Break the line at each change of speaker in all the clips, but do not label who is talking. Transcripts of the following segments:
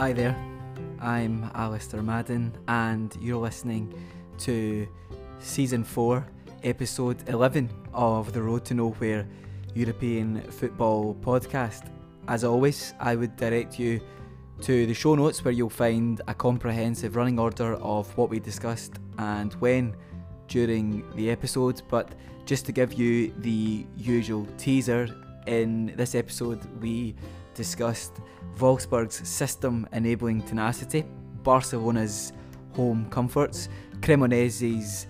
Hi there, I'm Alasdair Madden, and you're listening to season 4, episode 11 of the Road to Nowhere European Football Podcast. As always, I would direct you to the show notes where you'll find a comprehensive running order of what we discussed and when during the episode. But just to give you the usual teaser, in this episode we discussed Wolfsburg's system enabling tenacity, Barcelona's home comforts, Cremonese's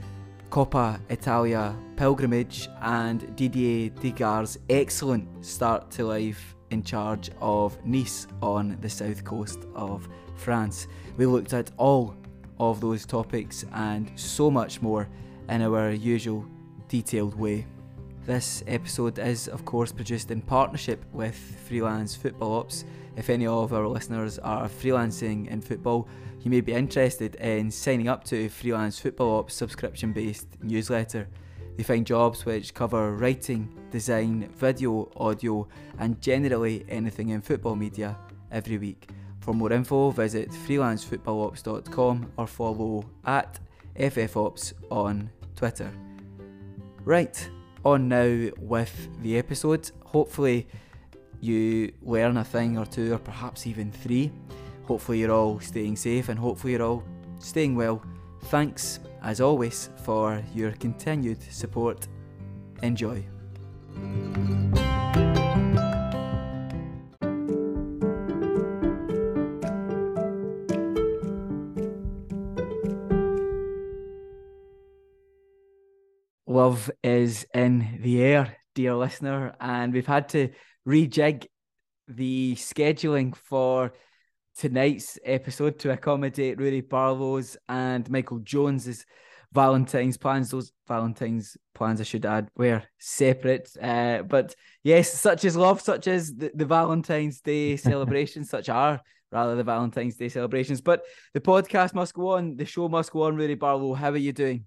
Coppa Italia pilgrimage, and Didier Digard's excellent start to life in charge of Nice on the south coast of France. We looked at all of those topics and so much more in our usual detailed way. This episode is, of course, produced in partnership with Freelance Football Ops. If any of our listeners are freelancing in football, you may be interested in signing up to Freelance Football Ops subscription based newsletter. They find jobs which cover writing, design, video, audio, and generally anything in football media every week. For more info, visit freelancefootballops.com or follow at FFOps on Twitter. Right, on now with the episode. Hopefully, you learn a thing or two, or perhaps even three. Hopefully, you're all staying safe and hopefully, you're all staying well. Thanks, as always, for your continued support. Enjoy. Love is in the air, dear listener, and we've had to rejig the scheduling for tonight's episode to accommodate Rudy Barlow's and Michael Jones's Valentine's plans. Those Valentine's plans, I should add, were separate. Uh, but yes, such is love, such as the, the Valentine's Day celebrations, such are rather the Valentine's Day celebrations. But the podcast must go on, the show must go on. Rudy Barlow, how are you doing?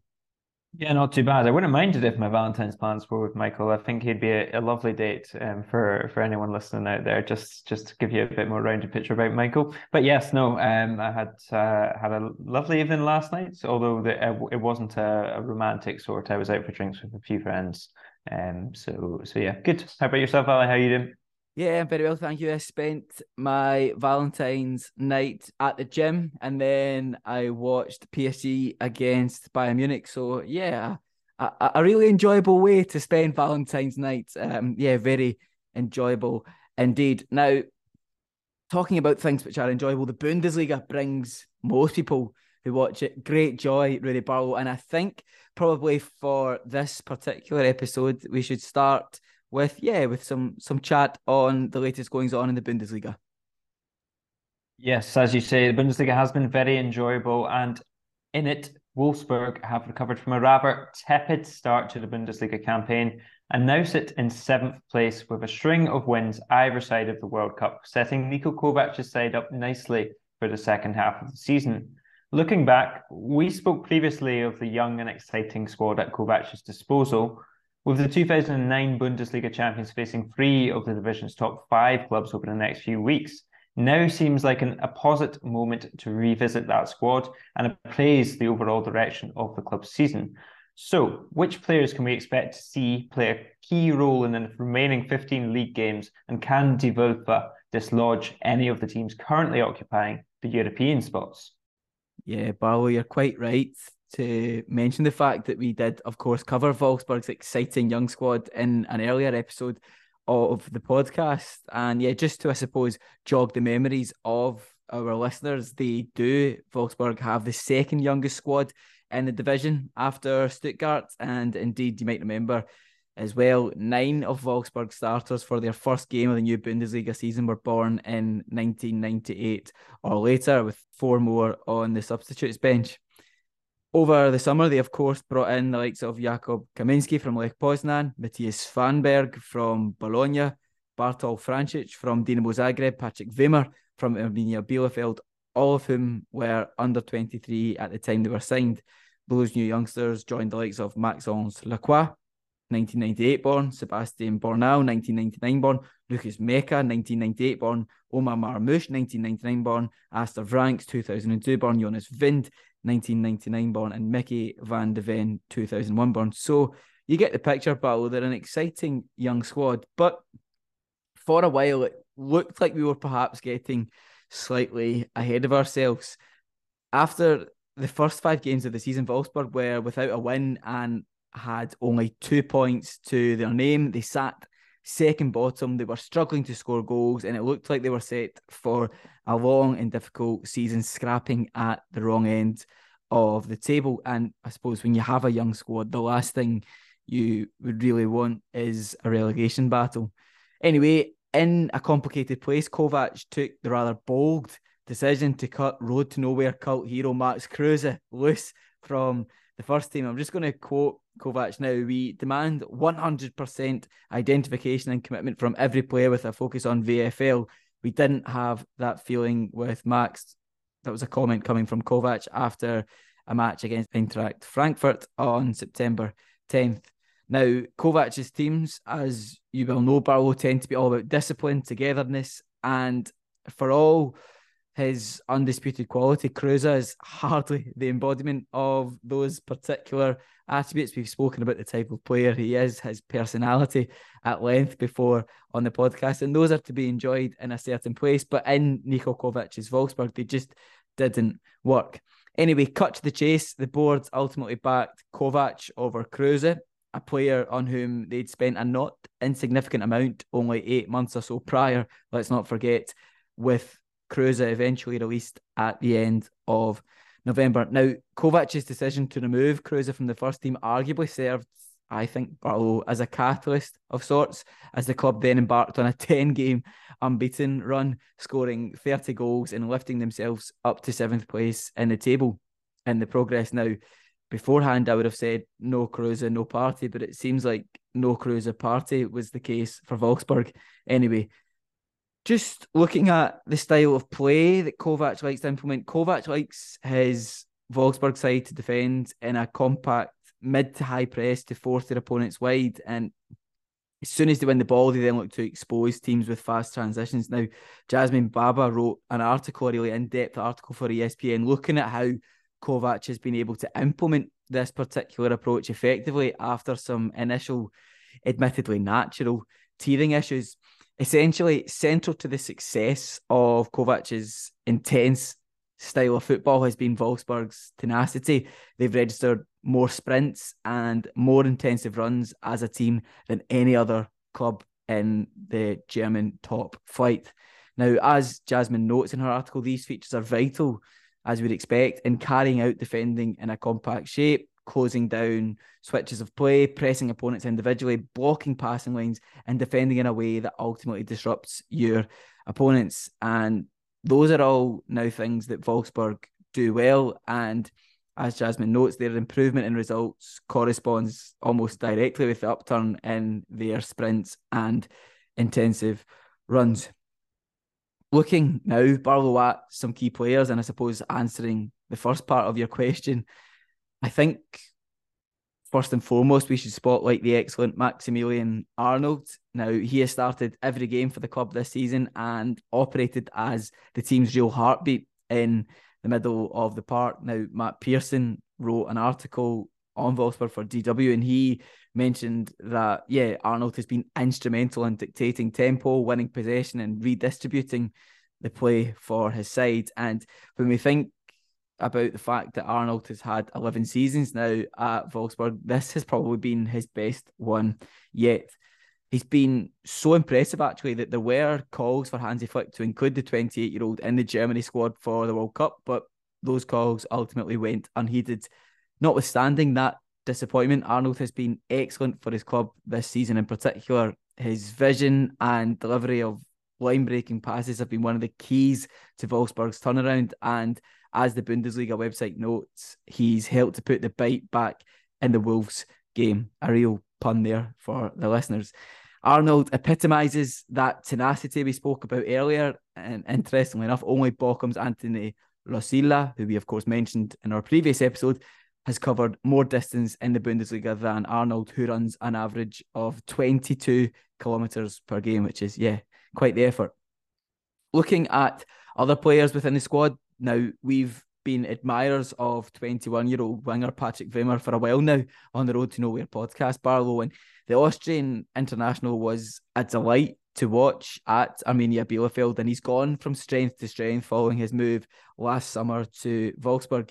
Yeah, not too bad. I wouldn't mind it if my Valentine's plans were with Michael. I think he'd be a, a lovely date um, for for anyone listening out there. Just just to give you a bit more rounded picture about Michael. But yes, no, um, I had uh, had a lovely evening last night. Although the, uh, it wasn't a, a, romantic sort. I was out for drinks with a few friends. Um, so so yeah, good. How about yourself, Ali? How you doing?
Yeah, I'm very well, thank you. I spent my Valentine's night at the gym and then I watched PSG against Bayern Munich. So yeah, a, a really enjoyable way to spend Valentine's night. Um, yeah, very enjoyable indeed. Now, talking about things which are enjoyable, the Bundesliga brings most people who watch it great joy, Rudy Barlow. And I think probably for this particular episode, we should start with yeah with some some chat on the latest goings on in the Bundesliga.
Yes, as you say, the Bundesliga has been very enjoyable, and in it, Wolfsburg have recovered from a rather tepid start to the Bundesliga campaign and now sit in seventh place with a string of wins either side of the World Cup, setting Niko Kovac's side up nicely for the second half of the season. Looking back, we spoke previously of the young and exciting squad at Kovac's disposal, with the 2009 Bundesliga champions facing three of the division's top five clubs over the next few weeks, now seems like an apposite moment to revisit that squad and appraise the overall direction of the club's season. So, which players can we expect to see play a key role in the remaining 15 league games, and can Die Wölfe dislodge any of the teams currently occupying the European spots?
Yeah, Barlow, you're quite right to mention the fact that we did, of course, cover Wolfsburg's exciting young squad in an earlier episode of the podcast. And yeah, just to, I suppose, jog the memories of our listeners, they do, Wolfsburg have the second youngest squad in the division after Stuttgart. And indeed, you might remember as well, nine of Wolfsburg starters for their first game of the new Bundesliga season were born in 1998 or later, with four more on the substitutes bench. Over the summer, they of course brought in the likes of Jakub Kaminski from Lech Poznan, Mattias Svanberg from Bologna, Bartol Franjić from Dinamo Zagreb, Patrick Wimmer from Arminia Bielefeld, all of whom were under 23 at the time they were signed. Those new youngsters joined the likes of Maxence Lacroix, 1998 born, Sebastiaan Bornauw, 1999 born, Lukas Nmecha, 1998 born, Omar Marmoush, 1999 born, Aster Vranckx, 2002 born, Jonas Wind, 1999 born, and Mickey van de Ven, 2001 born. So you get the picture, Barlow. They're an exciting young squad, but for a while it looked like we were perhaps getting slightly ahead of ourselves. After the first five games of the season, Wolfsburg were without a win and had only two points to their name. They sat second bottom. They were struggling to score goals, and it looked like they were set for a long and difficult season, scrapping at the wrong end of the table. And I suppose when you have a young squad, the last thing you would really want is a relegation battle. Anyway, in a complicated place, Kovac took the rather bold decision to cut road to nowhere cult hero Max Kruse loose from the first team. I'm just going to quote Kovac now. We demand 100% identification and commitment from every player with a focus on VFL. We didn't have that feeling with Max. That was a comment coming from Kovac after a match against Eintracht Frankfurt on September 10th. Now, Kovac's teams, as you will know, Barlow tend to be all about discipline, togetherness, and for all his undisputed quality, Kruse is hardly the embodiment of those particular attributes. We've spoken about the type of player he is, his personality at length before on the podcast, and those are to be enjoyed in a certain place. But in Niko Kovac's Wolfsburg, they just didn't work. Anyway, cut to the chase. The boards ultimately backed Kovac over Kruse a player on whom they'd spent a not insignificant amount only eight months or so prior, let's not forget, with Kruse eventually released at the end of November. Now, Kovac's decision to remove Kruse from the first team arguably served, I think, Barlow as a catalyst of sorts, as the club then embarked on a 10 game unbeaten run, scoring 30 goals and lifting themselves up to seventh place in the table And the progress. Now, beforehand, I would have said no Kruse, no party, but it seems like no Kruse party was the case for Wolfsburg. Anyway, just looking at the style of play that Kovac likes to implement, Kovac likes his Wolfsburg side to defend in a compact mid to high press to force their opponents wide. And as soon as they win the ball, they then look to expose teams with fast transitions. Now, Jasmine Baba wrote an article, a really in depth article for ESPN, looking at how Kovac has been able to implement this particular approach effectively after some initial, admittedly natural teething issues. Essentially, central to the success of Kovac's intense style of football has been Wolfsburg's tenacity. They've registered more sprints and more intensive runs as a team than any other club in the German top flight. Now, as Jasmine notes in her article, these features are vital as we'd expect, in carrying out defending in a compact shape, closing down switches of play, pressing opponents individually, blocking passing lines, and defending in a way that ultimately disrupts your opponents. And those are all now things that Wolfsburg do well. And as Jasmine notes, their improvement in results corresponds almost directly with the upturn in their sprints and intensive runs looking now, Barlow, at some key players, and I suppose answering the first part of your question, I think first and foremost we should spotlight the excellent Maximilian Arnold. Now he has started every game for the club this season and operated as the team's real heartbeat in the middle of the park. Now Matt Pearson wrote an article on Wolfsburg for DW, and he mentioned that yeah, Arnold has been instrumental in dictating tempo, winning possession, and redistributing the play for his side. And when we think about the fact that Arnold has had 11 seasons now at Wolfsburg, this has probably been his best one yet. He's been so impressive actually that there were calls for Hansi Flick to include the 28 year old in the Germany squad for the World Cup, but those calls ultimately went unheeded. Notwithstanding that disappointment, Arnold has been excellent for his club this season, in particular. His vision and delivery of line breaking passes have been one of the keys to Wolfsburg's turnaround. And as the Bundesliga website notes, he's helped to put the bite back in the Wolves game. A real pun there for the listeners. Arnold epitomizes that tenacity we spoke about earlier. And interestingly enough, only Bochum's Anthony Losilla, who we of course mentioned in our previous episode, has covered more distance in the Bundesliga than Arnold, who runs an average of 22 kilometres per game, which is, yeah, quite the effort. Looking at other players within the squad, now we've been admirers of 21 year old winger Patrick Wimmer for a while now on the Road to Nowhere podcast, Barlow. And the Austrian international was a delight to watch at Arminia Bielefeld, and he's gone from strength to strength following his move last summer to Wolfsburg.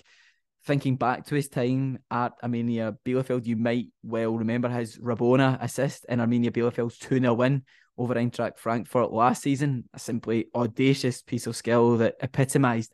Thinking back to his time at Arminia Bielefeld, you might well remember his Rabona assist in Arminia Bielefeld's 2 0 win over Eintracht Frankfurt last season. A simply audacious piece of skill that epitomised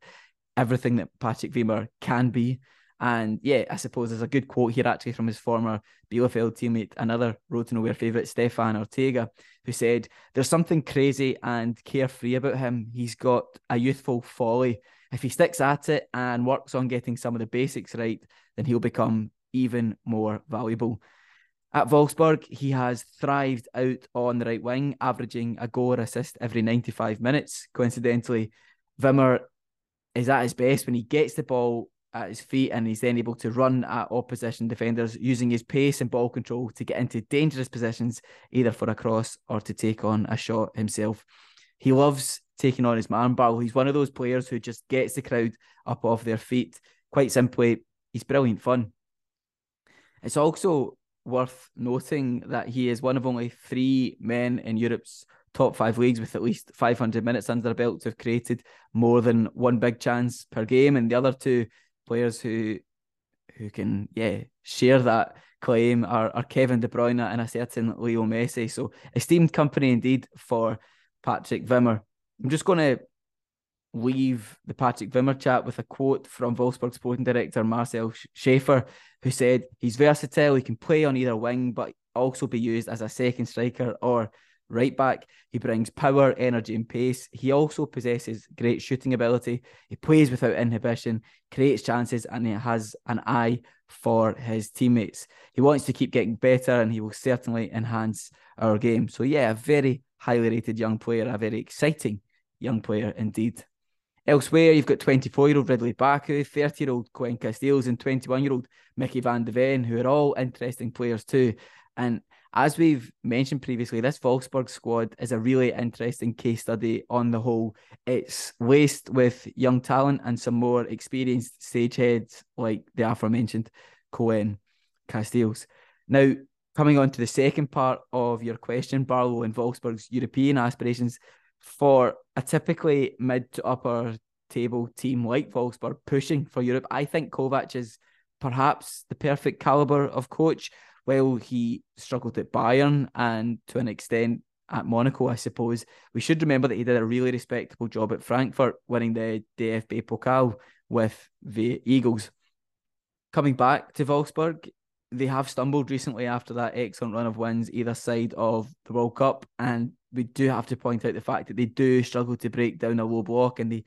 everything that Patrick Wimmer can be. And yeah, I suppose there's a good quote here actually from his former Bielefeld teammate, another road to nowhere favourite, Stefan Ortega, who said, There's something crazy and carefree about him. He's got a youthful folly. If he sticks at it and works on getting some of the basics right, then he'll become even more valuable. At Wolfsburg, he has thrived out on the right wing, averaging a goal or assist every 95 minutes. Coincidentally, Wimmer is at his best when he gets the ball at his feet and he's then able to run at opposition defenders using his pace and ball control to get into dangerous positions, either for a cross or to take on a shot himself. He loves taking on his man battle. He's one of those players who just gets the crowd up off their feet. Quite simply, he's brilliant fun. It's also worth noting that he is one of only three men in Europe's top five leagues with at least 500 minutes under their belt to have created more than one big chance per game, and the other two players who who can yeah share that claim are, are Kevin De Bruyne and a certain Leo Messi. So esteemed company indeed for Patrick Wimmer. I'm just going to leave the Patrick Wimmer chat with a quote from Wolfsburg sporting director Marcel Schäfer, who said he's versatile, he can play on either wing, but also be used as a second striker or right back. He brings power, energy, and pace. He also possesses great shooting ability. He plays without inhibition, creates chances, and he has an eye for his teammates. He wants to keep getting better, and he will certainly enhance our game. So, yeah, a very highly rated young player, a very exciting young player indeed. Elsewhere, you've got 24 year old Ridley Baku, 30 year old Koen Casteels, and 21 year old Micky Van de Ven, who are all interesting players too. And as we've mentioned previously, this Wolfsburg squad is a really interesting case study on the whole. It's laced with young talent and some more experienced stageheads like the aforementioned Koen Casteels. Now, coming on to the second part of your question, Barlow and Wolfsburg's European aspirations for a typically mid to upper table team like Wolfsburg pushing for Europe, I think Kovac is perhaps the perfect caliber of coach while he struggled at Bayern and to an extent at Monaco, I suppose, we should remember that he did a really respectable job at Frankfurt, winning the DFB Pokal with the Eagles. Coming back to Wolfsburg, they have stumbled recently after that excellent run of wins either side of the World Cup. And we do have to point out the fact that they do struggle to break down a low block and they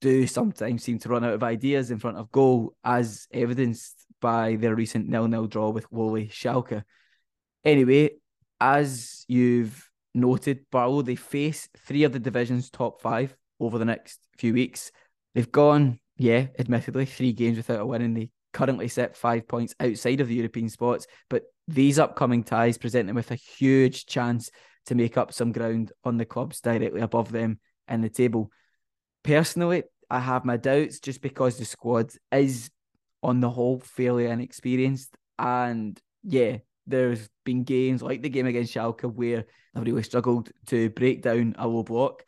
do sometimes seem to run out of ideas in front of goal, as evidenced by their recent nil-nil draw with lowly Schalke. Anyway, as you've noted, Barlow, they face three of the division's top five over the next few weeks. They've gone, yeah, admittedly, three games without a win, and they currently set five points outside of the European spots. But these upcoming ties present them with a huge chance to make up some ground on the clubs directly above them in the table. Personally, I have my doubts just because the squad is on the whole fairly inexperienced. And yeah, there's been games like the game against Schalke where they've really struggled to break down a low block.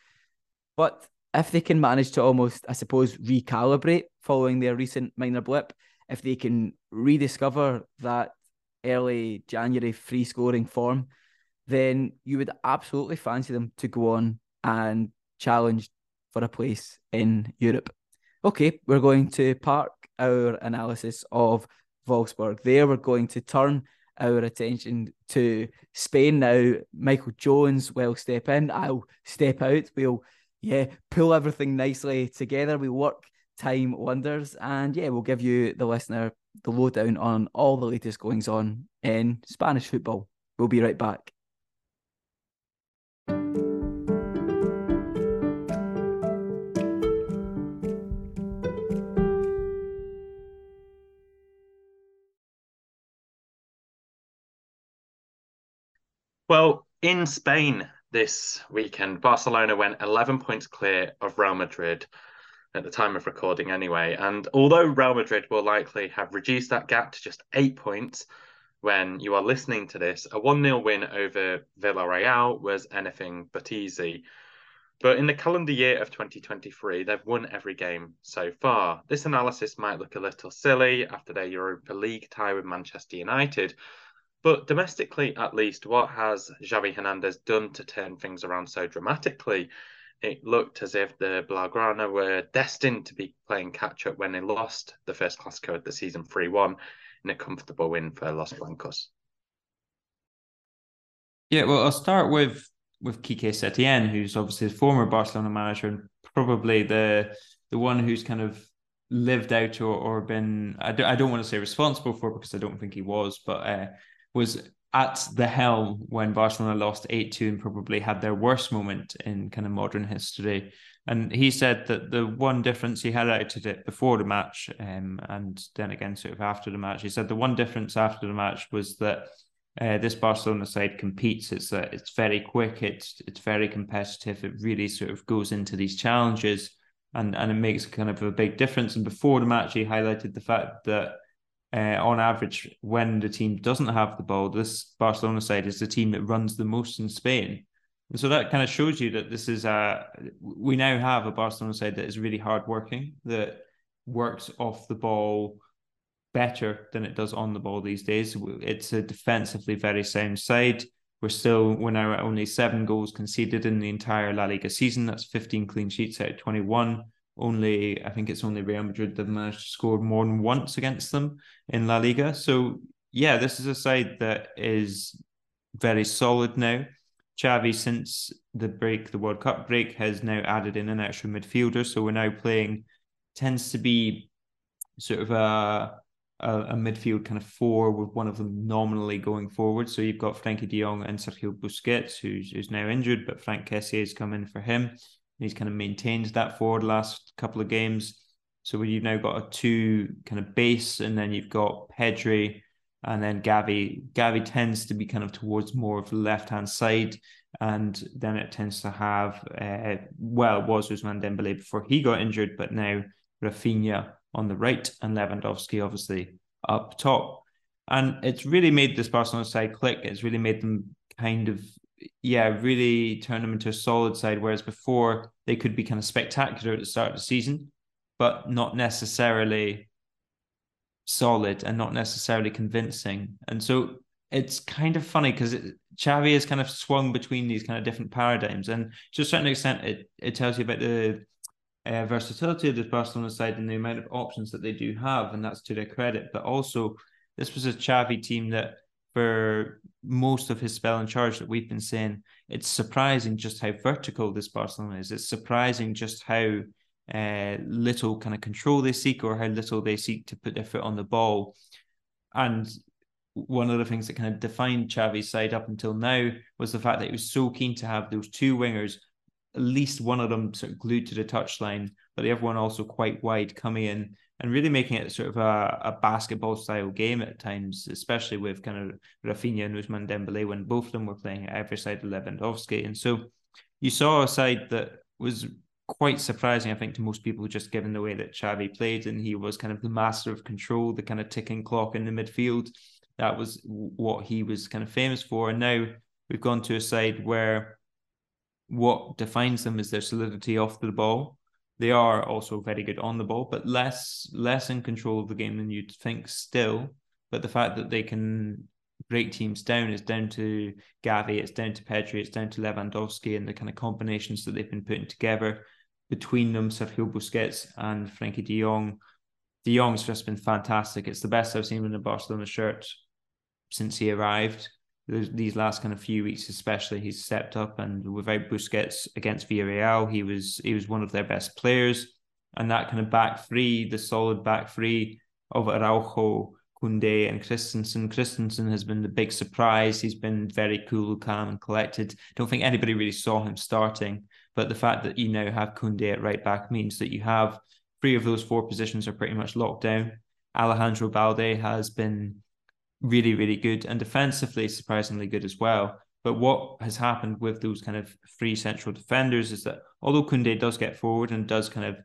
But if they can manage to almost, I suppose, recalibrate following their recent minor blip, if they can rediscover that early January free scoring form, then you would absolutely fancy them to go on and challenge for a place in Europe. Okay, we're going to park our analysis of Wolfsburg. There, we're going to turn our attention to Spain now. Michael Jones will step in. I'll step out. We'll, yeah, pull everything nicely together. We work time wonders. And yeah, we'll give you, the listener, the lowdown on all the latest goings on in Spanish football. We'll be right back.
Well, in Spain this weekend, Barcelona went 11 points clear of Real Madrid at the time of recording, anyway. And although Real Madrid will likely have reduced that gap to just eight points when you are listening to this, a 1 0 win over Villarreal was anything but easy. But in the calendar year of 2023, they've won every game so far. This analysis might look a little silly after their Europa League tie with Manchester United, but domestically, at least, what has Xavi Hernandez done to turn things around so dramatically? It looked as if the Blaugrana were destined to be playing catch up when they lost the first Clasico of the season 3 1 in a comfortable win for Los Blancos.
Yeah, well, I'll start with with Quique Setien, who's obviously the former Barcelona manager and probably the the one who's kind of lived out or, or been I don't, I don't want to say responsible for because I don't think he was, but uh, was at the helm when Barcelona lost 8 2 and probably had their worst moment in kind of modern history. And he said that the one difference he highlighted it before the match, um, and then again sort of after the match. He said the one difference after the match was that uh, this Barcelona side competes. It's uh, it's very quick. It's it's very competitive. It really sort of goes into these challenges, and and it makes kind of a big difference. And before the match, he highlighted the fact that uh, on average, when the team doesn't have the ball, this Barcelona side is the team that runs the most in Spain. And so that kind of shows you that this is a we now have a Barcelona side that is really hardworking, that works off the ball better than it does on the ball these days. It's a defensively very sound side. We're still we're now at only seven goals conceded in the entire La Liga season. That's 15 clean sheets out of 21 only I think it's only Real Madrid that managed to score more than once against them in La Liga. So yeah, this is a side that is very solid now. Xavi, since the break, the World Cup break, has now added in an extra midfielder. So we're now playing tends to be sort of a a, a midfield kind of four with one of them nominally going forward. So you've got Frenkie De Jong and Sergio Busquets, who's who's now injured, but Franck Kessié has come in for him. He's kind of maintained that forward last couple of games. So you've now got a two kind of base, and then you've got Pedri, and then Gavi. Gavi tends to be kind of towards more of the left hand side, and then it tends to have uh, well, it was Ousmane Dembele before he got injured, but now Raphinha on the right and Lewandowski obviously up top. And it's really made this Barcelona side click. It's really made them kind of yeah, really turn them into a solid side. Whereas before they could be kind of spectacular at the start of the season, but not necessarily solid and not necessarily convincing. And so it's kind of funny because Xavi has kind of swung between these kind of different paradigms, and to a certain extent, it it tells you about the uh, versatility of the Barcelona side and the amount of options that they do have, and that's to their credit. But also, this was a Xavi team that for most of his spell in charge that we've been saying, it's surprising just how vertical this Barcelona is. It's surprising just how uh, little kind of control they seek or how little they seek to put their foot on the ball. And one of the things that kind of defined Xavi's side up until now was the fact that he was so keen to have those two wingers, at least one of them sort of glued to the touchline, but the other one also quite wide coming in and really making it sort of a, a basketball style game at times, especially with kind of Raphinha and Ousmane Dembele when both of them were playing at every side of Lewandowski. And so you saw a side that was quite surprising, I think, to most people, just given the way that Xavi played and he was kind of the master of control, the kind of ticking clock in the midfield. That was what he was kind of famous for. And now we've gone to a side where what defines them is their solidity off the ball they are also very good on the ball, but less less in control of the game than you'd think still. But the fact that they can break teams down is down to Gavi, it's down to Pedri, it's down to Lewandowski and the kind of combinations that they've been putting together between them, Sergio Busquets and Frenkie de Jong. De Jong's just been fantastic. It's the best I've seen in a Barcelona shirt since he arrived these last kind of few weeks, especially, he's stepped up. And without Busquets against Villarreal, he was he was one of their best players. And that kind of back three, the solid back three of Araujo, Koundé, and Christensen. Christensen has been the big surprise. He's been very cool, calm, and collected. Don't think anybody really saw him starting. But the fact that you now have Koundé at right back means that you have three of those four positions are pretty much locked down. Alejandro Balde has been really, really good and defensively surprisingly good as well. But what has happened with those kind of free central defenders is that although Koundé does get forward and does kind of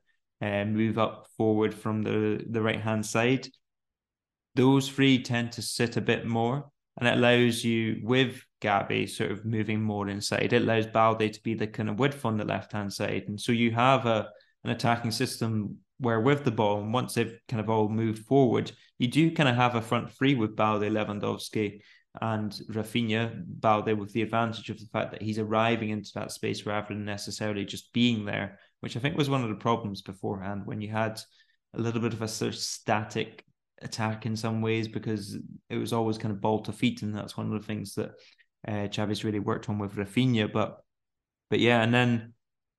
uh, move up forward from the, the right hand side, those three tend to sit a bit more. And it allows you, with Gavi sort of moving more inside, it allows Balde to be the kind of width on the left hand side. And so you have a an attacking system where with the ball, and once they've kind of all moved forward, you do kind of have a front three with Balde, Lewandowski, and Raphinha Balde with the advantage of the fact that he's arriving into that space rather than necessarily just being there, which I think was one of the problems beforehand when you had a little bit of a sort of static attack in some ways because it was always kind of ball to feet, and that's one of the things that uh, really worked on with Raphinha. But but yeah, and then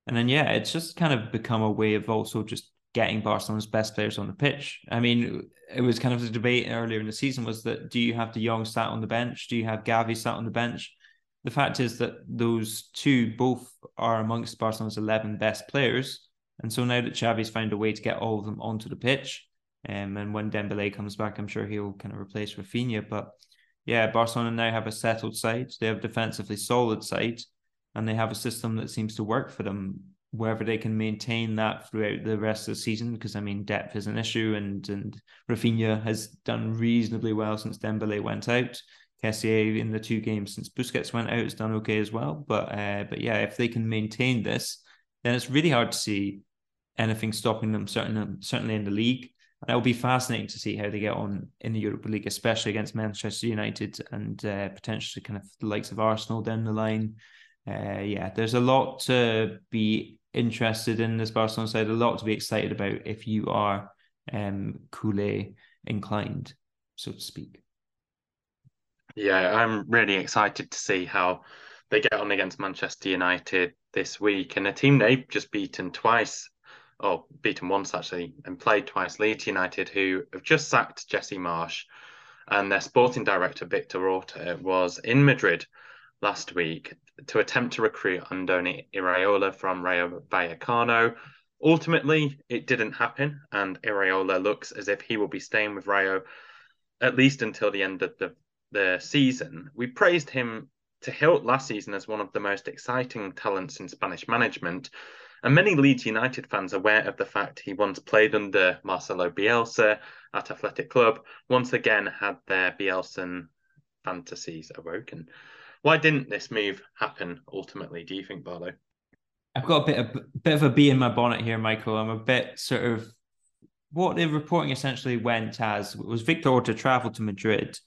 and then yeah, it's just kind of become a way of also just getting Barcelona's best players on the pitch. I mean, it was kind of the debate earlier in the season was that do you have De Jong sat on the bench? Do you have Gavi sat on the bench? The fact is that those two both are amongst Barcelona's 11 best players. And so now that Xavi's found a way to get all of them onto the pitch, um, and when Dembele comes back, I'm sure he'll kind of replace Raphinha. But yeah, Barcelona now have a settled side. They have defensively solid side, and they have a system that seems to work for them whether they can maintain that throughout the rest of the season, because I mean depth is an issue, and and Raphinha has done reasonably well since Dembele went out. Kessié in the two games since Busquets went out has done okay as well. But uh, but yeah, if they can maintain this, then it's really hard to see anything stopping them. Certainly, certainly in the league, and it'll be fascinating to see how they get on in the Europa League, especially against Manchester United and uh, potentially kind of the likes of Arsenal down the line. Uh, yeah, there's a lot to be interested in this Barcelona side, a lot to be excited about if you are um inclined, so to speak.
Yeah, I'm really excited to see how they get on against Manchester United this week. And a team they've just beaten twice, or beaten once actually, and played twice, Leeds United, who have just sacked Jesse Marsch And their sporting director, Victor Orta, was in Madrid last week to attempt to recruit Andoni Iraola from Rayo Vallecano. Ultimately, it didn't happen, and Iraola looks as if he will be staying with Rayo at least until the end of the, the season. We praised him to hilt last season as one of the most exciting talents in Spanish management, and many Leeds United fans aware of the fact he once played under Marcelo Bielsa at Athletic Club, once again had their Bielsan fantasies awoken. Why didn't this move happen ultimately? Do you think, Barlow?
I've got a bit of bit of a bee in my bonnet here, Michael. I'm a bit sort of what the reporting essentially went as was Victor Orta travelled to Madrid,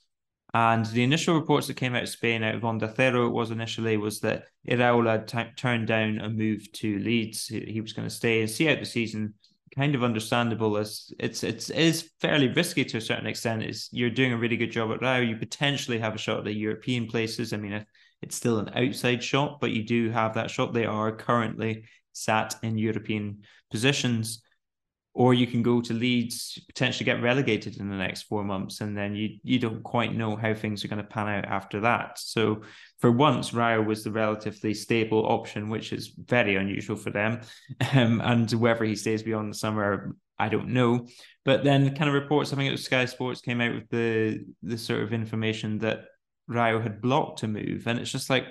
and the initial reports that came out of Spain, out of Onda Cero, it was initially was that Iraola t- turned down a move to Leeds. He was going to stay and see out the season. Kind of understandable as it's it's is fairly risky to a certain extent. Is you're doing a really good job at Rayo, you potentially have a shot at the European places. I mean, it's still an outside shot, but you do have that shot. They are currently sat in European positions or you can go to Leeds, potentially get relegated in the next four months, and then you you don't quite know how things are going to pan out after that. So for once, Rayo was the relatively stable option, which is very unusual for them. Um, and whether he stays beyond the summer, I don't know. But then kind of reports, I think Sky Sports came out with the the sort of information that Rayo had blocked a move, and it's just like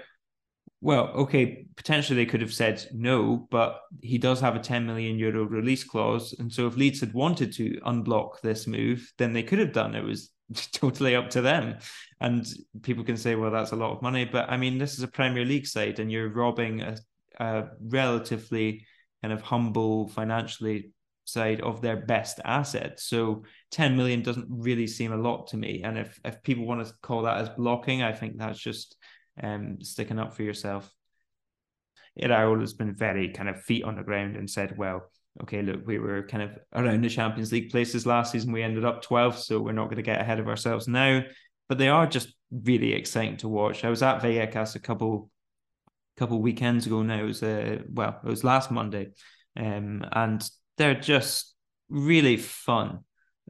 well, okay, potentially they could have said no, but he does have a 10 million euro release clause. And so if Leeds had wanted to unblock this move, then they could have done. It was totally up to them. And people can say, well, that's a lot of money. But I mean, this is a Premier League side and you're robbing a, a relatively kind of humble financially side of their best asset. So 10 million doesn't really seem a lot to me. And if, if people want to call that as blocking, I think that's just um, sticking up for yourself. Iraola has been very kind of feet on the ground and said, well, okay, look, we were kind of around the Champions League places last season. We ended up 12th, so we're not going to get ahead of ourselves now. But they are just really exciting to watch. I was at Vallecas a couple couple weekends ago now. It was uh, well, it was last Monday. Um, and they're just really fun.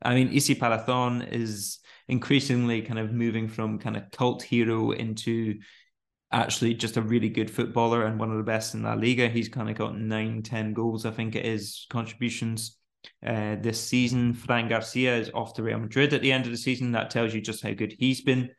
I mean, Isi Palazon is increasingly kind of moving from kind of cult hero into actually just a really good footballer and one of the best in La Liga. He's kind of got nine, ten goals, I think it is, contributions uh, this season. Fran Garcia is off to Real Madrid at the end of the season. That tells you just how good he's been.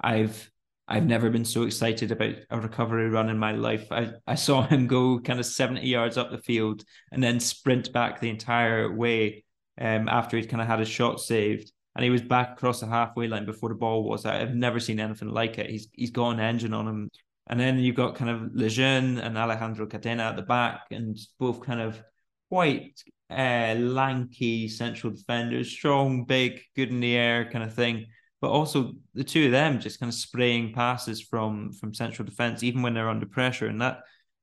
I've I've never been so excited about a recovery run in my life. I, I saw him go kind of 70 yards up the field and then sprint back the entire way um, after he'd kind of had his shot saved. And he was back across the halfway line before the ball was. Out. I've never seen anything like it. He's he's got an engine on him. And then you've got kind of Lejeune and Alejandro Catena at the back, and both kind of quite uh, lanky central defenders, strong, big, good in the air kind of thing but also the two of them just kind of spraying passes from from central defense, even when they're under pressure, and that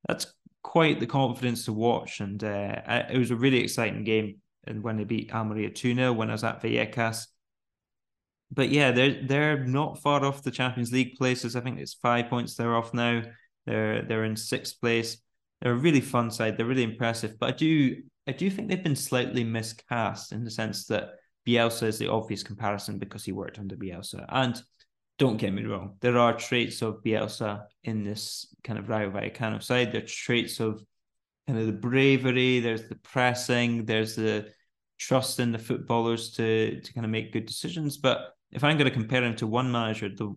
that's quite the confidence to watch. And uh, it was a really exciting game. And when they beat Almeria two 0 when I was at Vallecas. But yeah, they're they're not far off the Champions League places. I think it's five points they're off now. They're they're in sixth place. They're a really fun side. They're really impressive. But I do I do think they've been slightly miscast in the sense that Bielsa is the obvious comparison because he worked under Bielsa. And don't get me wrong, there are traits of Bielsa in this kind of Rayo Vallecano side. There are traits of kind of the bravery, there's the pressing, there's the trust in the footballers to to kind of make good decisions. But if I'm going to compare him to one manager, the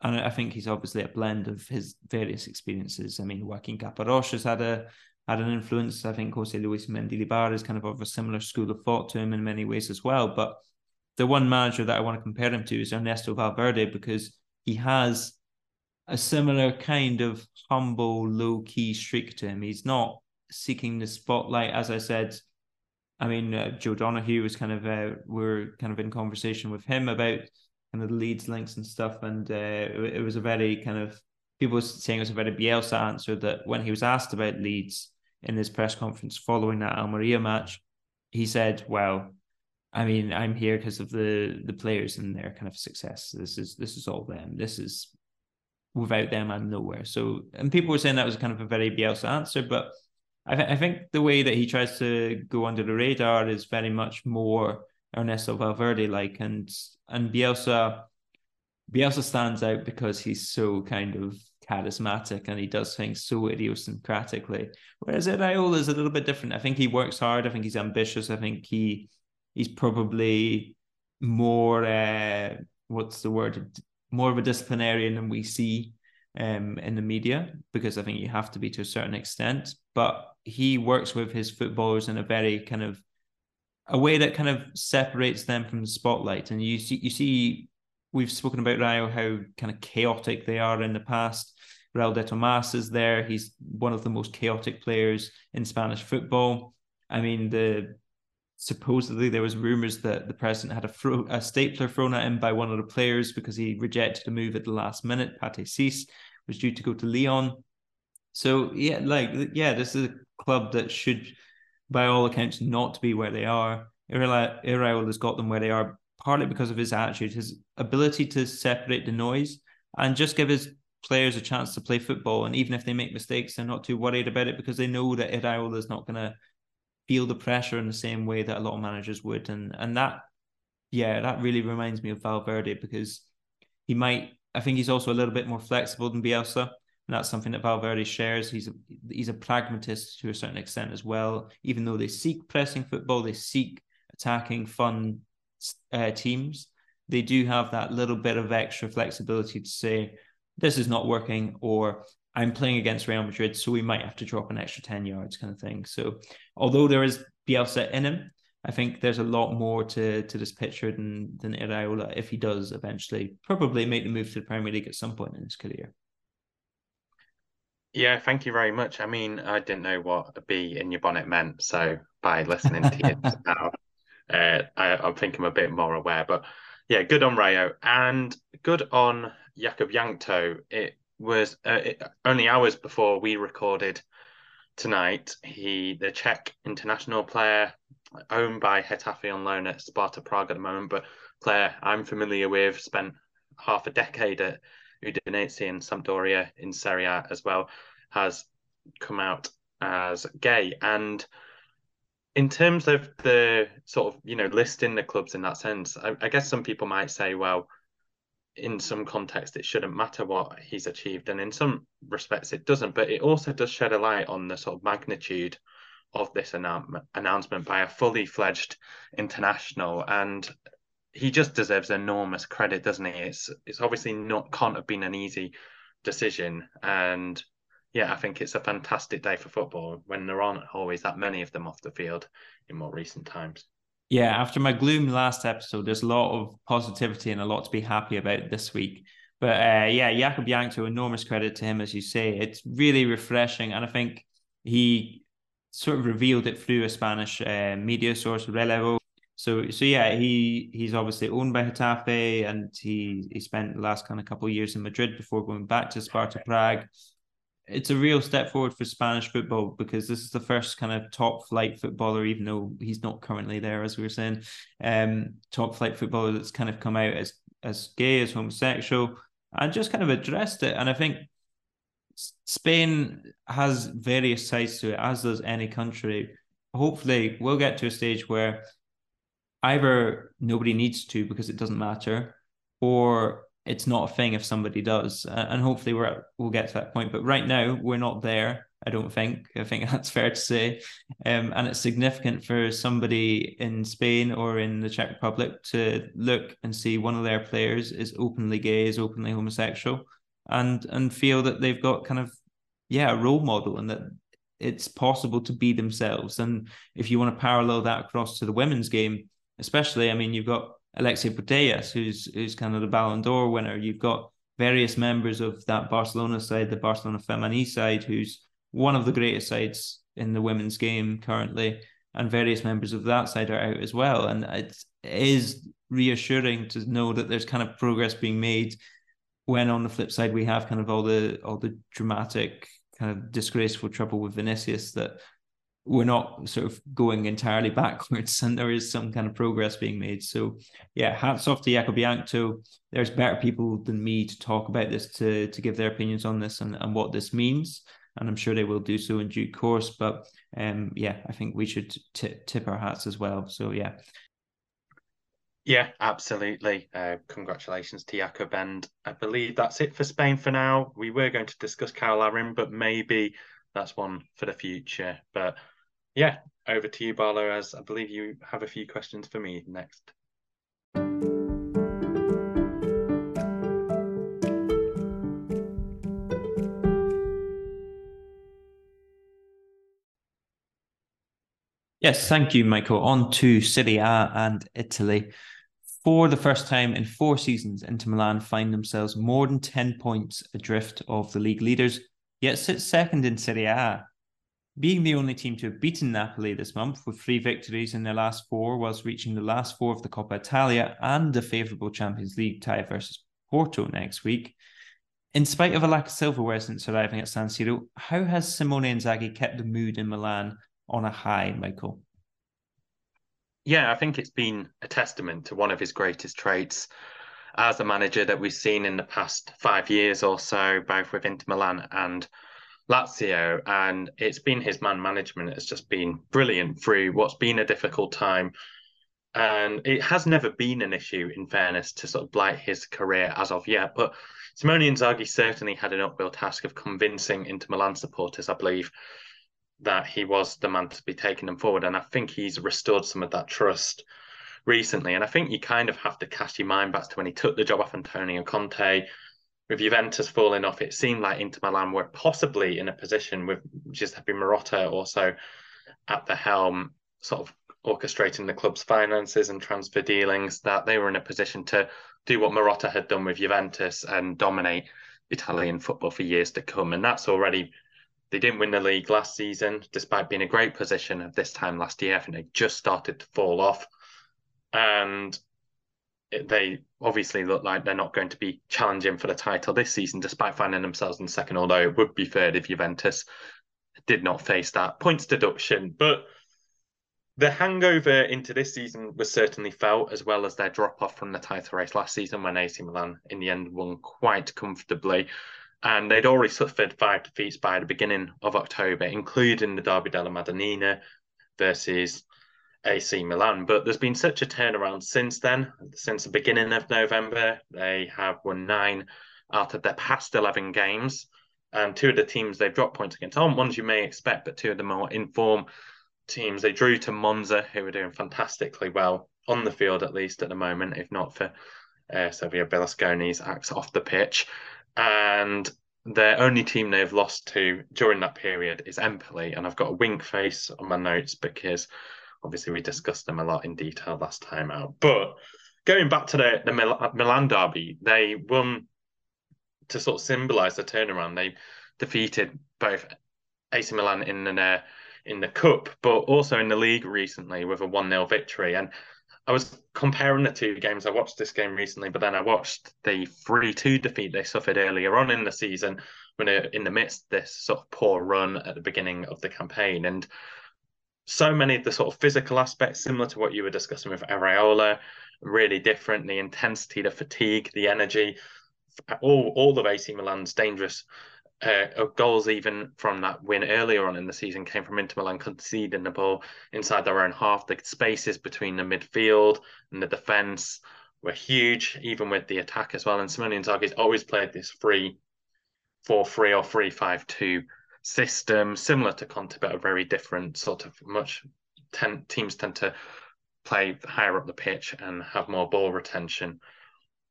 and I think he's obviously a blend of his various experiences. I mean, Joaquin Caparrós has had a had an influence. I think Jose Luis Mendilibar is kind of of a similar school of thought to him in many ways as well. But the one manager that I want to compare him to is Ernesto Valverde because he has a similar kind of humble, low key streak to him. He's not seeking the spotlight, as I said. I mean, uh, Joe Donahue was kind of uh, we're kind of in conversation with him about kind of the Leeds links and stuff, and uh, it, it was a very kind of people were saying it was a very Bielsa answer that when he was asked about Leeds, in his press conference following that Almeria match, he said, "Well, I mean, I'm here because of the the players and their kind of success. This is this is all them. This is without them, I'm nowhere." So, and people were saying that was kind of a very Bielsa answer, but I, th- I think the way that he tries to go under the radar is very much more Ernesto Valverde like, and and Bielsa. Bielsa stands out because he's so kind of charismatic and he does things so idiosyncratically. Whereas Iraola is a little bit different. I think he works hard. I think he's ambitious. I think he he's probably more uh, what's the word? More of a disciplinarian than we see um, in the media because I think you have to be to a certain extent. But he works with his footballers in a very kind of a way that kind of separates them from the spotlight. And you see, you see, we've spoken about Rayo how kind of chaotic they are in the past. Raul de Tomas is there. He's one of the most chaotic players in Spanish football. I mean, the supposedly there was rumors that the president had a, fro- a stapler thrown at him by one of the players because he rejected a move at the last minute. Pathé Ciss was due to go to Lyon. So yeah, like yeah, this is a club that should, by all accounts, not be where they are. Iraola has got them where they are partly because of his attitude, his ability to separate the noise and just give his players a chance to play football. And even if they make mistakes, they're not too worried about it because they know that Iraola is not going to feel the pressure in the same way that a lot of managers would. And and that, yeah, that really reminds me of Valverde because he might. I think he's also a little bit more flexible than Bielsa, and that's something that Valverde shares. He's a he's a pragmatist to a certain extent as well. Even though they seek pressing football, they seek attacking, fun uh, teams. They do have that little bit of extra flexibility to say, this is not working, or I'm playing against Real Madrid, so we might have to drop an extra 10 yards kind of thing. So although there is Bielsa in him, I think there's a lot more to to this picture than than Iraola if he does eventually probably make the move to the Premier League at some point in his career.
Yeah, thank you very much. I mean, I didn't know what a bee in your bonnet meant, so by listening to you now, uh, I, am thinking a bit more aware. But yeah, good on Rayo and good on Jakub Jankto. It was uh, it, only hours before we recorded tonight. He, the Czech international player, owned by Getafe on loan at Sparta Prague at the moment, but player I'm familiar with, spent half a decade at Udinese and Sampdoria in Serie A as well, has come out as gay. And in terms of the sort of you know listing the clubs in that sense I, I, guess some people might say well in some context it shouldn't matter what he's achieved and in some respects it doesn't. But it also does shed a light on the sort of magnitude of this announcement announcement by a fully fledged international. And he just deserves enormous credit, doesn't he? It's it's obviously not can't have been an easy decision, and yeah, I think it's a fantastic day for football when there aren't always that many of them off the field in more recent times.
Yeah, after my gloom last episode, there's a lot of positivity and a lot to be happy about this week. But uh, yeah, Jakub Jankto, enormous credit to him, as you say. It's really refreshing. And I think he sort of revealed it through a Spanish uh, media source, Relevo. So, so yeah, he he's obviously owned by Getafe, and he he spent the last kind of couple of years in Madrid before going back to Sparta Prague it's a real step forward for Spanish football because this is the first kind of top flight footballer, even though he's not currently there, as we were saying, um, top flight footballer that's kind of come out as as gay, as homosexual, and just kind of addressed it. And I think Spain has various sides to it, as does any country. Hopefully, we'll get to a stage where either nobody needs to because it doesn't matter, or it's not a thing if somebody does, and hopefully we're we'll get to that point. But right now we're not there. I don't think. I think that's fair to say, um, and it's significant for somebody in Spain or in the Czech Republic to look and see one of their players is openly gay, is openly homosexual, and and feel that they've got kind of yeah a role model and that it's possible to be themselves. And if you want to parallel that across to the women's game, especially, I mean, you've got Alexia Putellas, who's who's kind of the Ballon d'Or winner. You've got various members of that Barcelona side, the Barcelona Femení side, who's one of the greatest sides in the women's game currently, and various members of that side are out as well. And it is reassuring to know that there's kind of progress being made. When on the flip side, we have kind of all the all the dramatic kind of disgraceful trouble with Vinicius that we're not sort of going entirely backwards and there is some kind of progress being made. So yeah, hats off to Jakub Jankto. There's better people than me to talk about this to to give their opinions on this and, and what this means. And I'm sure they will do so in due course. But um yeah, I think we should t- tip our hats as well. So yeah.
Yeah, absolutely. Uh, congratulations to Jakub. And I believe that's it for Spain for now. We were going to discuss Cyle Larin, but maybe that's one for the future. But yeah, over to you, Barlow, as I believe you have a few questions for me next.
Yes, thank you, Michael. On to Serie A and Italy. For the first time in four seasons, Inter Milan find themselves more than 10 points adrift of the league leaders, yet sit second in Serie A being the only team to have beaten Napoli this month with three victories in their last four, whilst reaching the last four of the Coppa Italia and a favourable Champions League tie versus Porto next week. In spite of a lack of silverware since arriving at San Siro, how has Simone Inzaghi kept the mood in Milan on a high, Michael?
Yeah, I think it's been a testament to one of his greatest traits as a manager that we've seen in the past five years or so, both with Inter Milan and Lazio, and it's been his man management. It's just been brilliant through what's been a difficult time. And it has never been an issue, in fairness, to sort of blight his career as of yet. But Simone Inzaghi certainly had an uphill task of convincing Inter Milan supporters, I believe, that he was the man to be taking them forward. And I think he's restored some of that trust recently. And I think you kind of have to cast your mind back to when he took the job off Antonio Conte with Juventus falling off, it seemed like Inter Milan were possibly in a position with Giuseppe Marotta also at the helm, sort of orchestrating the club's finances and transfer dealings, that they were in a position to do what Marotta had done with Juventus and dominate Italian football for years to come. And that's already, they didn't win the league last season, despite being a great position at this time last year. I think they just started to fall off. And they obviously look like they're not going to be challenging for the title this season, despite finding themselves in second. Although it would be third if Juventus did not face that points deduction. But the hangover into this season was certainly felt, as well as their drop off from the title race last season when AC Milan in the end won quite comfortably. And they'd already suffered five defeats by the beginning of October, including the Derby della Madonnina versus AC Milan. But there's been such a turnaround since then. Since the beginning of November, they have won nine out of their past 11 games. And two of the teams they've dropped points against aren't ones you may expect, but two of the more informed teams. They drew to Monza, who are doing fantastically well on the field at least at the moment, if not for uh, Silvio Berlusconi's acts off the pitch. And their only team they've lost to during that period is Empoli. And I've got a wink face on my notes because obviously we discussed them a lot in detail last time out. But going back to the, the uh, Milan derby, they won to sort of symbolise the turnaround. They defeated both AC Milan in the in the cup, but also in the league recently with a one 0 victory. And I was comparing the two games. I watched this game recently, but then I watched the 3 2 defeat they suffered earlier on in the season when uh, in the midst of this sort of poor run at the beginning of the campaign. And so many of the sort of physical aspects, similar to what you were discussing with Iraola, really different. The intensity, the fatigue, the energy, all, all of AC Milan's dangerous uh, goals even from that win earlier on in the season came from Inter Milan conceding the ball inside their own half. The spaces between the midfield and the defence were huge, even with the attack as well. And Simone Inzaghi's always played this 3 4 3 or 3 5 2 system, similar to Conte, but a very different sort of much. Ten, teams tend to play higher up the pitch and have more ball retention